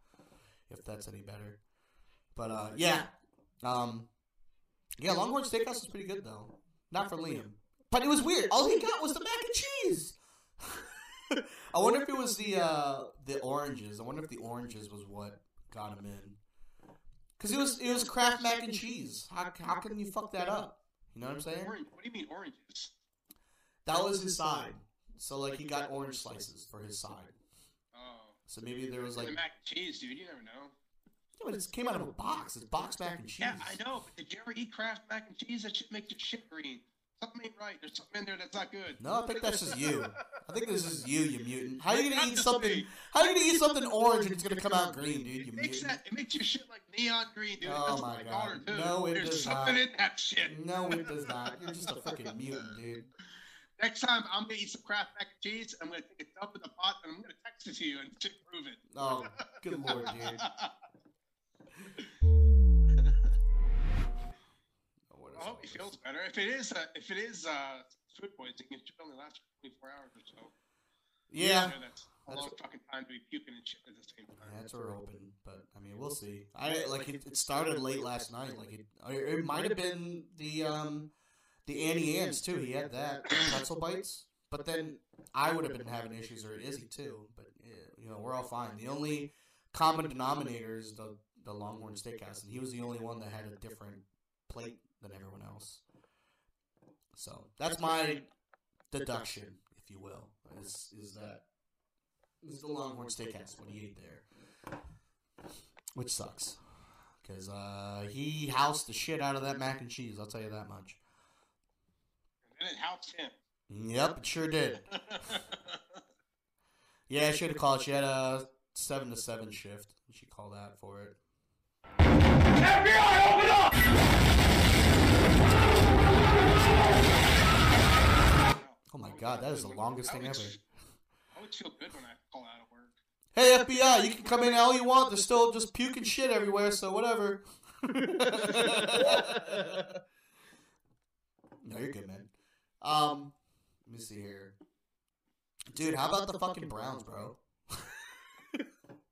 if that's any better. But uh, yeah, um, yeah, Longhorn Steakhouse is pretty good though. Not for Liam, but it was weird. All he got was the mac and cheese. I wonder if it was the uh, the oranges. I wonder if the oranges was what got him in. Cause it was it was Kraft mac and cheese. How how can you fuck that up? You know what I'm saying? Orange. What do you mean oranges? That was his side. So like he got orange slices for his side. Oh, So maybe there was like the mac and cheese, dude. You never know. yeah, but it came out of a box. It's box mac and cheese. Yeah, I know. But did you ever eat Kraft mac and cheese? That shit makes your shit green. Something ain't right. There's something in there that's not good. No, I think that's just you. I think this is you, you mutant. How are you gonna eat something? How are you gonna eat something orange and it's gonna come out green, dude? You It makes mutant. that. It makes your shit like neon green, dude. Oh That's my my God. daughter too. No, it There's does something not. in that shit. No, it does not. You're just a fucking mutant, dude. Next time, I'm gonna eat some Kraft mac and cheese. I'm gonna take a dump in the pot and I'm gonna text it to you and prove it. Oh, good lord, dude. I hope all he feels better. If it is, uh, if it is uh, food poisoning, it should only last 24 hours or so. Yeah, You know, that's a That's long what- fucking time to be puking and shit at the same time. Yeah, that's what we're hoping, but I mean, we'll see. I like it. It started late last night. Like it, it might have been the um, the Auntie Anne's too. He had that pretzel bites, but then I would have been having issues, or Izzy too. But yeah, you know, we're all fine. The only common denominator is the the Longhorn Steakhouse, and he was the only one that had a different plate than everyone else. So that's my deduction, if you will, is is that is the Longhorn Steakhouse what he ate there, which sucks because uh, he housed the shit out of that mac and cheese. I'll tell you that much. And it helps him. Yep, it sure did. Yeah, I should have called. She had a seven to seven shift. She called out for it. Oh my god, that is the longest thing ever. I would feel good when I call out of work. Hey FBI, you can come in all you want. There's still just puking shit everywhere, so whatever. no, you're good, man. Um, let me see here, dude. How about the fucking Browns, bro? Uh,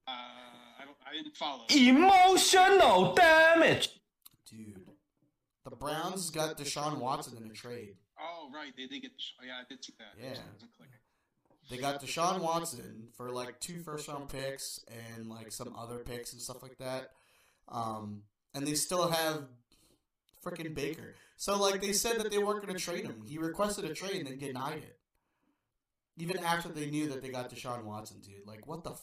I don't. I didn't follow. Emotional damage. Dude, the Browns got Deshaun Watson in a trade. Oh right, they did get. The oh, yeah, I did see that. Yeah. It wasn't clicking. They got Deshaun Watson for like two first round picks and like some other picks and stuff like that. Um, and they still have freaking Baker. So like they said that they weren't going to trade him. He requested a trade and they denied it. Even after they knew that they got Deshaun Watson, dude. Like what the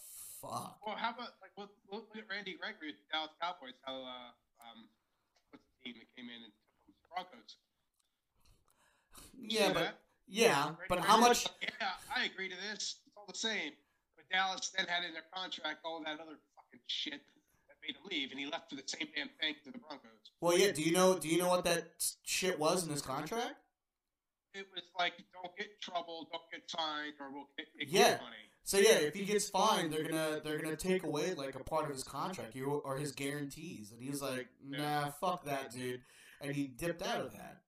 fuck? Well, how about like look, look at Randy Gregory with the Dallas Cowboys? How uh um what's the team that came in and took them? The Broncos. You Yeah, but yeah, but how much? Yeah, I agree to this. It's all the same. But Dallas then had in their contract all that other fucking shit that made him leave, and he left for the same damn thing to the Broncos. Well, yeah. Do you know? Do you know what that shit was in his contract? It was like, don't get trouble, don't get fined, or we'll get, get Yeah. money. So yeah, if he gets fined, they're gonna they're gonna take away like a part of his contract you- or his guarantees, and he was like, "Nah, fuck that, dude," and he dipped out of that.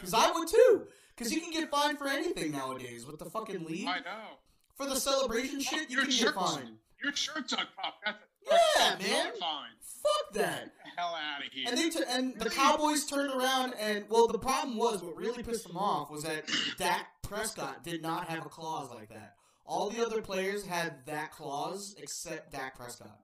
Cause I would too. Cause you can get fined for anything nowadays with the fucking league. I know. For the celebration shit, you Your can get shirt's- fined. Your shirt's untucked. That's a Yeah, that's man. Fine. Fuck that. Get the hell out of here. And they t- and the Cowboys turned around and well, the problem was what really pissed them off was that Dak Prescott did not have a clause like that. All the other players had that clause except Dak Prescott.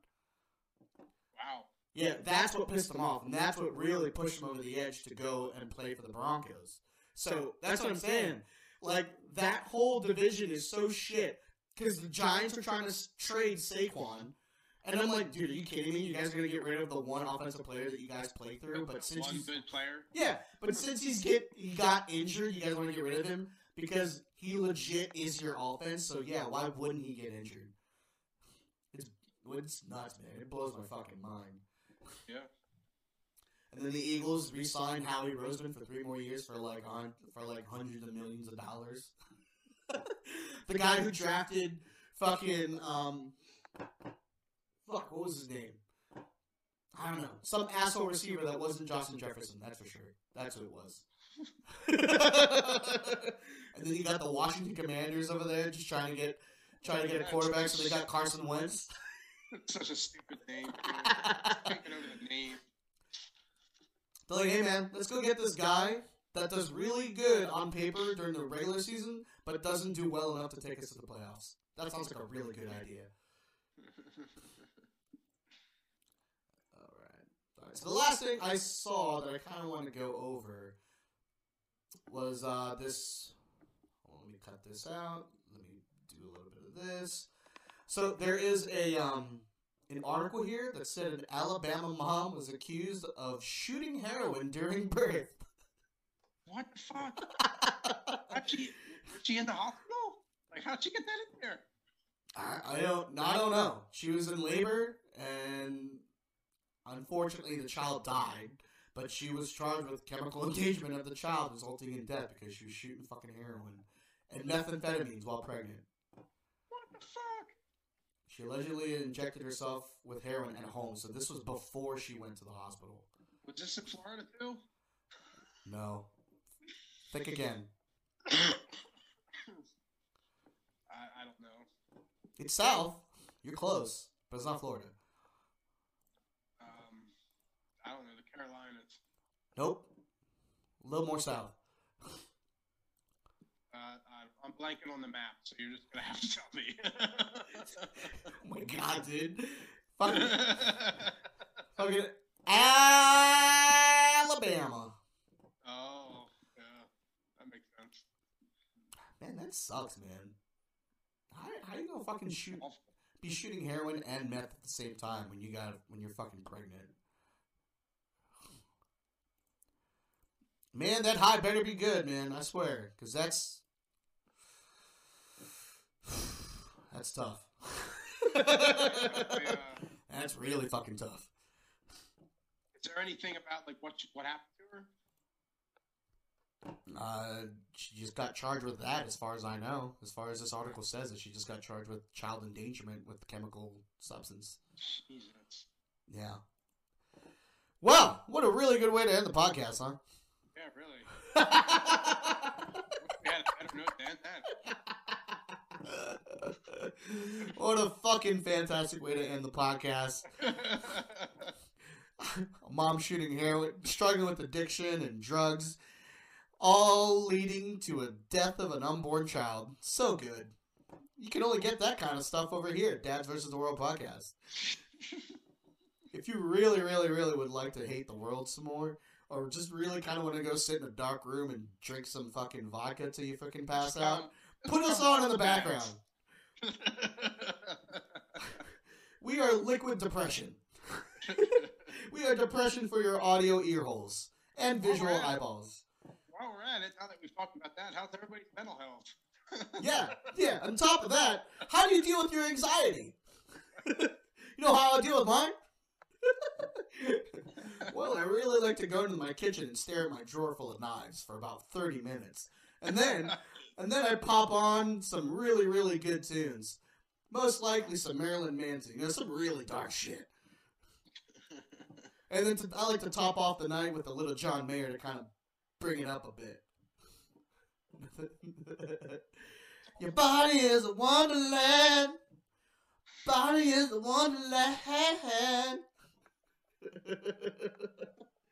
wow. Yeah, that's what pissed them off, and that's what really pushed them over the edge to go and play for the Broncos. So that's what I'm saying. Like that whole division is so shit because the Giants are trying to trade Saquon, and I'm like, dude, are you kidding me? You guys are gonna get rid of the one offensive player that you guys play through, but since One he's good player. yeah, but since he's get he got injured, you guys want to get rid of him. Because he legit is your offense. So yeah, why wouldn't he get injured? It's it's nuts, man. It blows my fucking mind. Yeah. And then the Eagles re-signed Howie Roseman for three more years for like on for like hundreds of millions of dollars. the guy who drafted fucking um, fuck, what was his name? I don't know. Some asshole receiver that wasn't Justin Jefferson. That's for sure. That's who it was. and then you got the Washington Commanders over there just trying to get trying to get a quarterback. So they got Carson Wentz. Such a stupid name. Can't get over the name. They're like, hey man, let's go get this guy that does really good on paper during the regular season, but doesn't do well enough to take us to the playoffs. That sounds like a really good idea. All right. All right. So the last thing I saw that I kind of want to go over was uh, this. Hold on, let me cut this out. Let me do a little bit of this. So there is a um, an article here that said an Alabama mom was accused of shooting heroin during birth. What the fuck? How'd she, was she in the hospital? Like, how'd she get that in there? I, I don't I don't know. She was in labor and unfortunately the child died, but she was charged with chemical endangerment of the child resulting in death because she was shooting fucking heroin and methamphetamines while pregnant. What the fuck? She allegedly injected herself with heroin at home, so this was before she went to the hospital. Was this in Florida too? No. Think again. I, I don't know. It's south. You're close, but it's not Florida. Um, I don't know. The Carolinas. Nope. A little more south. I'm blanking on the map, so you're just gonna have to tell me. Oh my god, dude. Fucking, fucking Alabama. oh, yeah, that makes sense. Man, that sucks, man. How, how you gonna fucking shoot, be shooting heroin and meth at the same time when you got when you're fucking pregnant? Man, that high better be good, man. I swear, because that's that's tough. Yeah. that's really fucking tough. Is there anything about like what what happened to her? Uh, she just got charged with that, as far as I know. As far as this article says, that she just got charged with child endangerment with chemical substance. Jesus. Yeah. Well, what a really good way to end the podcast, huh? Yeah, really. A better note to end that. what a fucking fantastic way to end the podcast. Mom shooting heroin, struggling with addiction and drugs, all leading to a death of an unborn child. So good. You can only get that kind of stuff over here Dads versus the World podcast. If you really, really, really would like to hate the world some more, or just really kind of want to go sit in a dark room and drink some fucking vodka till you fucking pass out, put us on in the background. We are liquid depression. we are depression for your audio ear holes and visual Alright. eyeballs. While we're at it, now that we've talked about that, how's everybody's mental health? Yeah, yeah. On top of that, how do you deal with your anxiety? you know how I deal with mine? well, I really like to go into my kitchen and stare at my drawer full of knives for about 30 minutes. And then and then I pop on some really, really good tunes. Most likely some Marilyn Manson, you know, some really dark shit. And then to, I like to top off the night with a little John Mayer to kind of bring it up a bit. Your body is a wonderland. Body is a wonderland.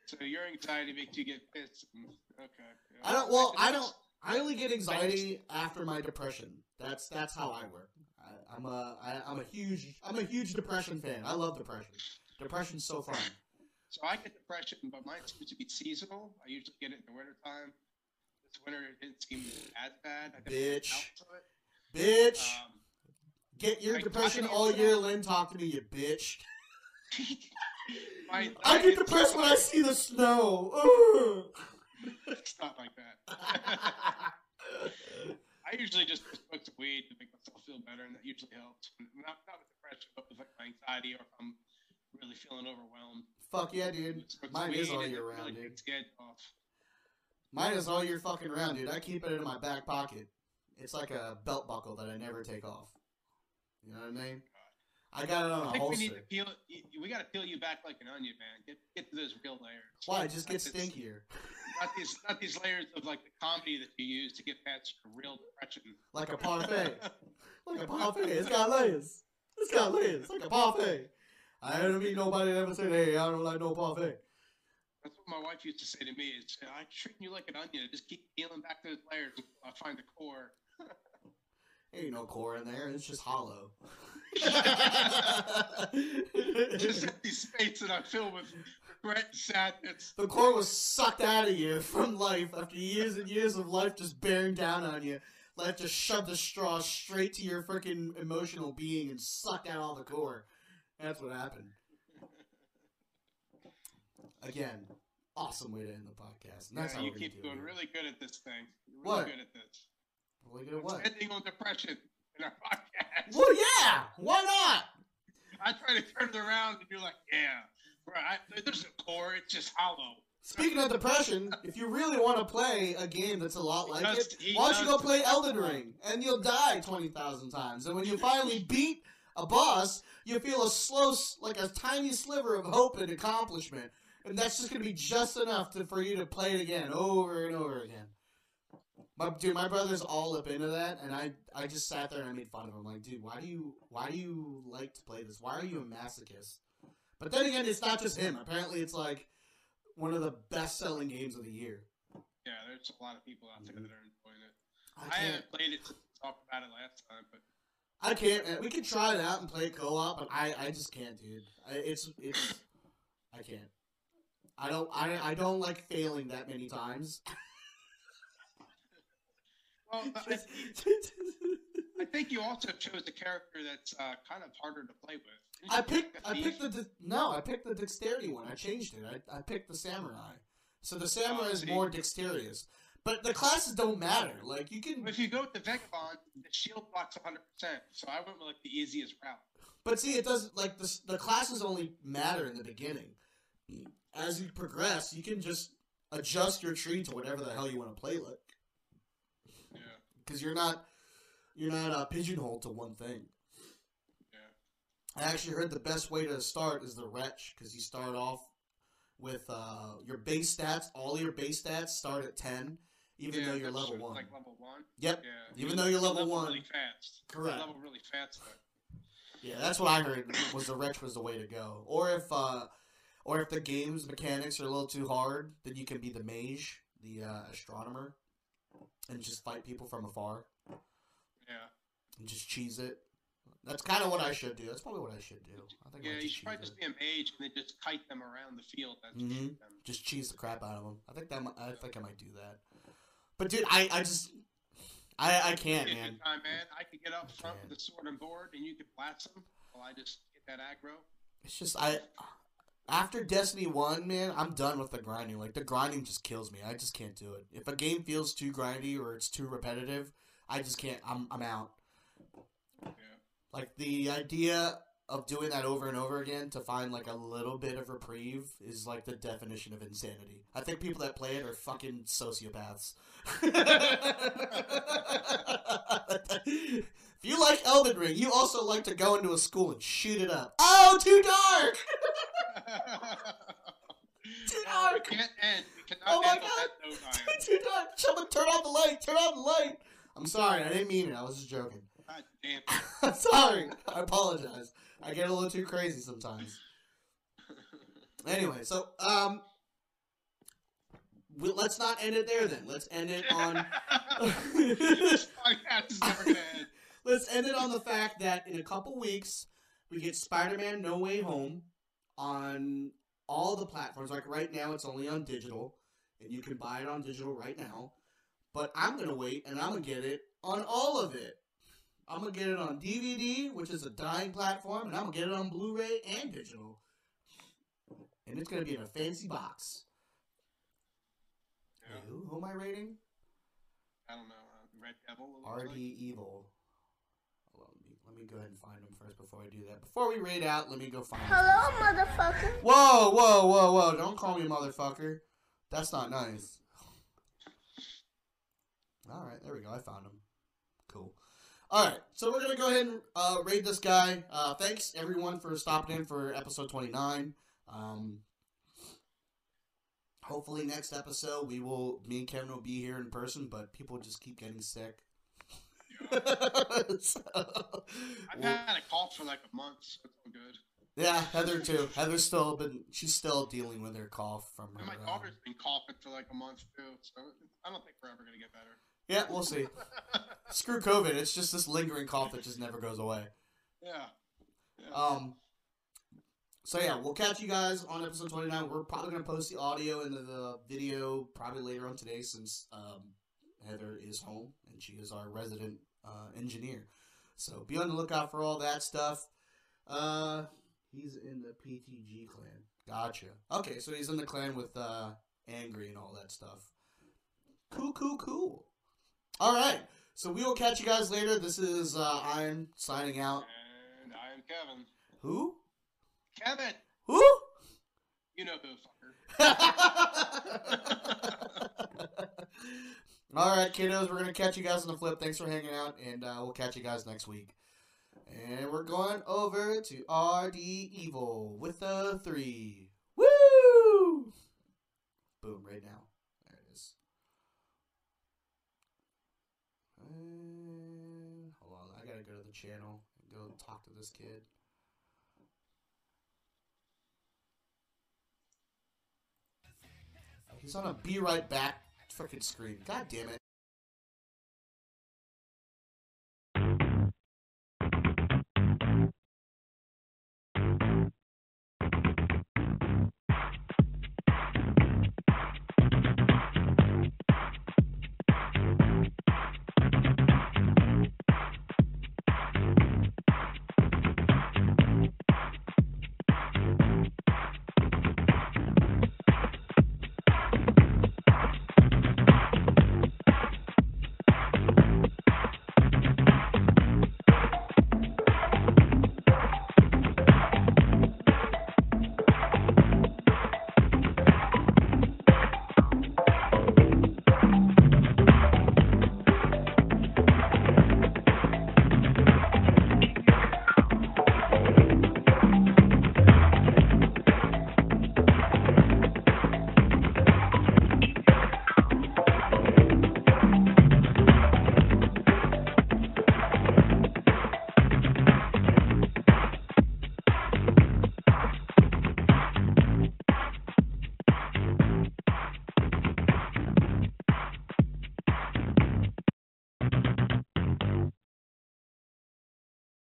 so your anxiety makes you get pissed. Mm, okay. yeah. I don't. Well, I don't. I only get anxiety after my depression. That's that's how I work. I, I'm a I, I'm a huge I'm a huge depression fan. I love depression. Depression's so fun. So I get depression, but mine seems to be seasonal. I usually get it in the wintertime. This winter it didn't seem as bad. I Bitch. out of it. Bitch, Um, get your I- depression all year, Lynn. Talk to me, you bitch. I get depressed when I see the snow. It's not like that. I usually just smoke some weed to make myself feel better, and that usually helps. Not, not with depression, but with like my anxiety or if I'm really feeling overwhelmed. Fuck yeah, dude. Mine is all year round, really dude. off. Mine is all year fucking round, dude. I keep it in my back pocket. It's like a belt buckle that I never take off. You know what I mean? I got it on I a think we need holster. to peel. We got to peel you back like an onion, man. Get get to those real layers. Why? Just get stinkier. Not these not these layers of like the comedy that you use to get past your real depression. Like a parfait. Like a parfait. It's got layers. It's got layers. Like a parfait. I haven't meet nobody that ever said, hey, I don't like no parfait. That's what my wife used to say to me. Is I treat you like an onion. Just keep peeling back those layers. until I find the core. Ain't no core in there. It's just hollow. Just empty space that I fill with regret sadness. the core was sucked out of you from life after years and years of life just bearing down on you. Life just shoved the straw straight to your freaking emotional being and sucked out all the core. That's what happened. Again, awesome way to end the podcast. And that's Yeah, how you keep doing really good at this thing. You're really What? good at this. Really good at what? Ending on depression in our podcast. Well, yeah. Why not? I try to turn it around, and you're like, "Yeah, bro. I, there's a core. It's just hollow." Speaking of depression, if you really want to play a game that's a lot like does- it, why don't you go play Elden Ring and you'll die twenty thousand times. And when you finally beat a boss, you feel a slow, like a tiny sliver of hope and accomplishment, and that's just gonna be just enough to, for you to play it again, over and over again. My dude, my brother's all up into that, and I, I just sat there and I made fun of him. Like, dude, why do you, why do you like to play this? Why are you a masochist? But then again, it's not just him. Apparently, it's like one of the best-selling games of the year. Yeah, there's a lot of people out there that are enjoying it. I I, haven't played it since we talked about it last time, but I can't. Man. We can try it out and play co-op, but I, I just can't, dude. I, it's, it's, I can't. I don't, I, I don't like failing that many times. well, I, I think you also chose a character that's uh, kind of harder to play with. I picked, pick I picked the, de- no, I picked the dexterity one. I changed it. I, I picked the samurai. So the samurai Oh, is more dexterous. But the classes don't matter. Like you can, If you go with the Vagabond, the shield blocks 100%. So I went with like the easiest route. But see, it doesn't like the the classes only matter in the beginning. As you progress, you can just adjust your tree to whatever the hell you want to play like, Yeah, because you're not you're not uh, pigeonholed to one thing. I actually heard the best way to start is the wretch, because you start off with uh, your base stats. All your base stats start at ten, even yeah, though you're level one. Like level one. Yep. Yeah. Even though you're level one. really fast. Correct. Level really fast. Yeah, that's what I heard was the wretch was the way to go. Or if uh or if the game's mechanics are a little too hard, then you can be the mage, the uh, astronomer, and just fight people from afar Yeah. and just cheese it. That's kind of what I should do. That's probably what I should do. I think Yeah, I'll you should probably just it. be a mage and then just kite them around the field. That's Mhm. them. Just cheese the crap out of them. I think that I think I might do that. But dude, I I just I I can't, man. good time, man. I could get up front can't. with the sword and board, and you could blast them while I just get that aggro. It's just I after Destiny One, man, I'm done with the grinding. Like the grinding just kills me. I just can't do it. If a game feels too grindy or it's too repetitive, I just can't. I'm I'm out. Like the idea of doing that over and over again to find like a little bit of reprieve is like the definition of insanity. I think people that play it are fucking sociopaths. if you like Elden Ring, you also like to go into a school and shoot it up. Oh, too dark! Too dark! can't end. We cannot Oh my God. that note, Ryan. too dark! Someone turn off the light! Turn off the light! I'm sorry, I didn't mean it. I was just joking. God damn. I'm sorry. I apologize. I get a little too crazy sometimes. Anyway, so um, we, let's not end it there then. Let's end it on. this podcast is never gonna end. let's end it on the fact that in a couple weeks we get Spider-Man: No Way Home on all the platforms. Like right now, it's only on digital, and you can buy it on digital right now. But I'm gonna wait, and I'm gonna get it on all of it. I'm gonna get it on DVD, which is a dying platform, and I'm gonna get it on Blu-ray and digital. And it's gonna be in a fancy box. Yeah. Who, who am I rating? I don't know. Uh, Red Devil. RD like. Evil. Hold let me, let me go ahead and find him first before I do that. Before we raid out, let me go find him. Hello, motherfucker. Whoa, whoa, whoa, whoa. Don't call me motherfucker. That's not nice. Alright, there we go. I found him. Cool. Alright, so we're going to go ahead and uh, raid this guy. Uh, thanks, everyone, for stopping in for episode 29. Um, hopefully, next episode, we will, me and Kevin will be here in person, but people just keep getting sick. So, I've we'll- had a cough for like a month, so it's all good. yeah, Heather too. Heather's still been, she's still dealing with her cough from her. And my uh, daughter's been coughing for like a month too, so I don't think we're ever gonna get better. Yeah, we'll see. Screw COVID. It's just this lingering cough that just never goes away. Yeah. yeah. Um. So yeah, we'll catch you guys on episode twenty nine. We're probably gonna post the audio and the, the video probably later on today since um, Heather is home and she is our resident uh, engineer. So be on the lookout for all that stuff. Uh, he's in the PTG clan. Gotcha. Okay, so he's in the clan with uh, Angry and all that stuff. Cool, cool, cool. All right. So we will catch you guys later. This is uh, Iron signing out. and I am Kevin. Who? Kevin, Who? you know who, fucker. All right, kiddos, we're gonna catch you guys on the flip. Thanks for hanging out, and uh, we'll catch you guys next week. And we're going over to RD Evil with a three. Woo! Boom! Right now, there it is. And hold on, I gotta go to the channel and go talk to this kid. He's on a be right back freaking screen. God damn it.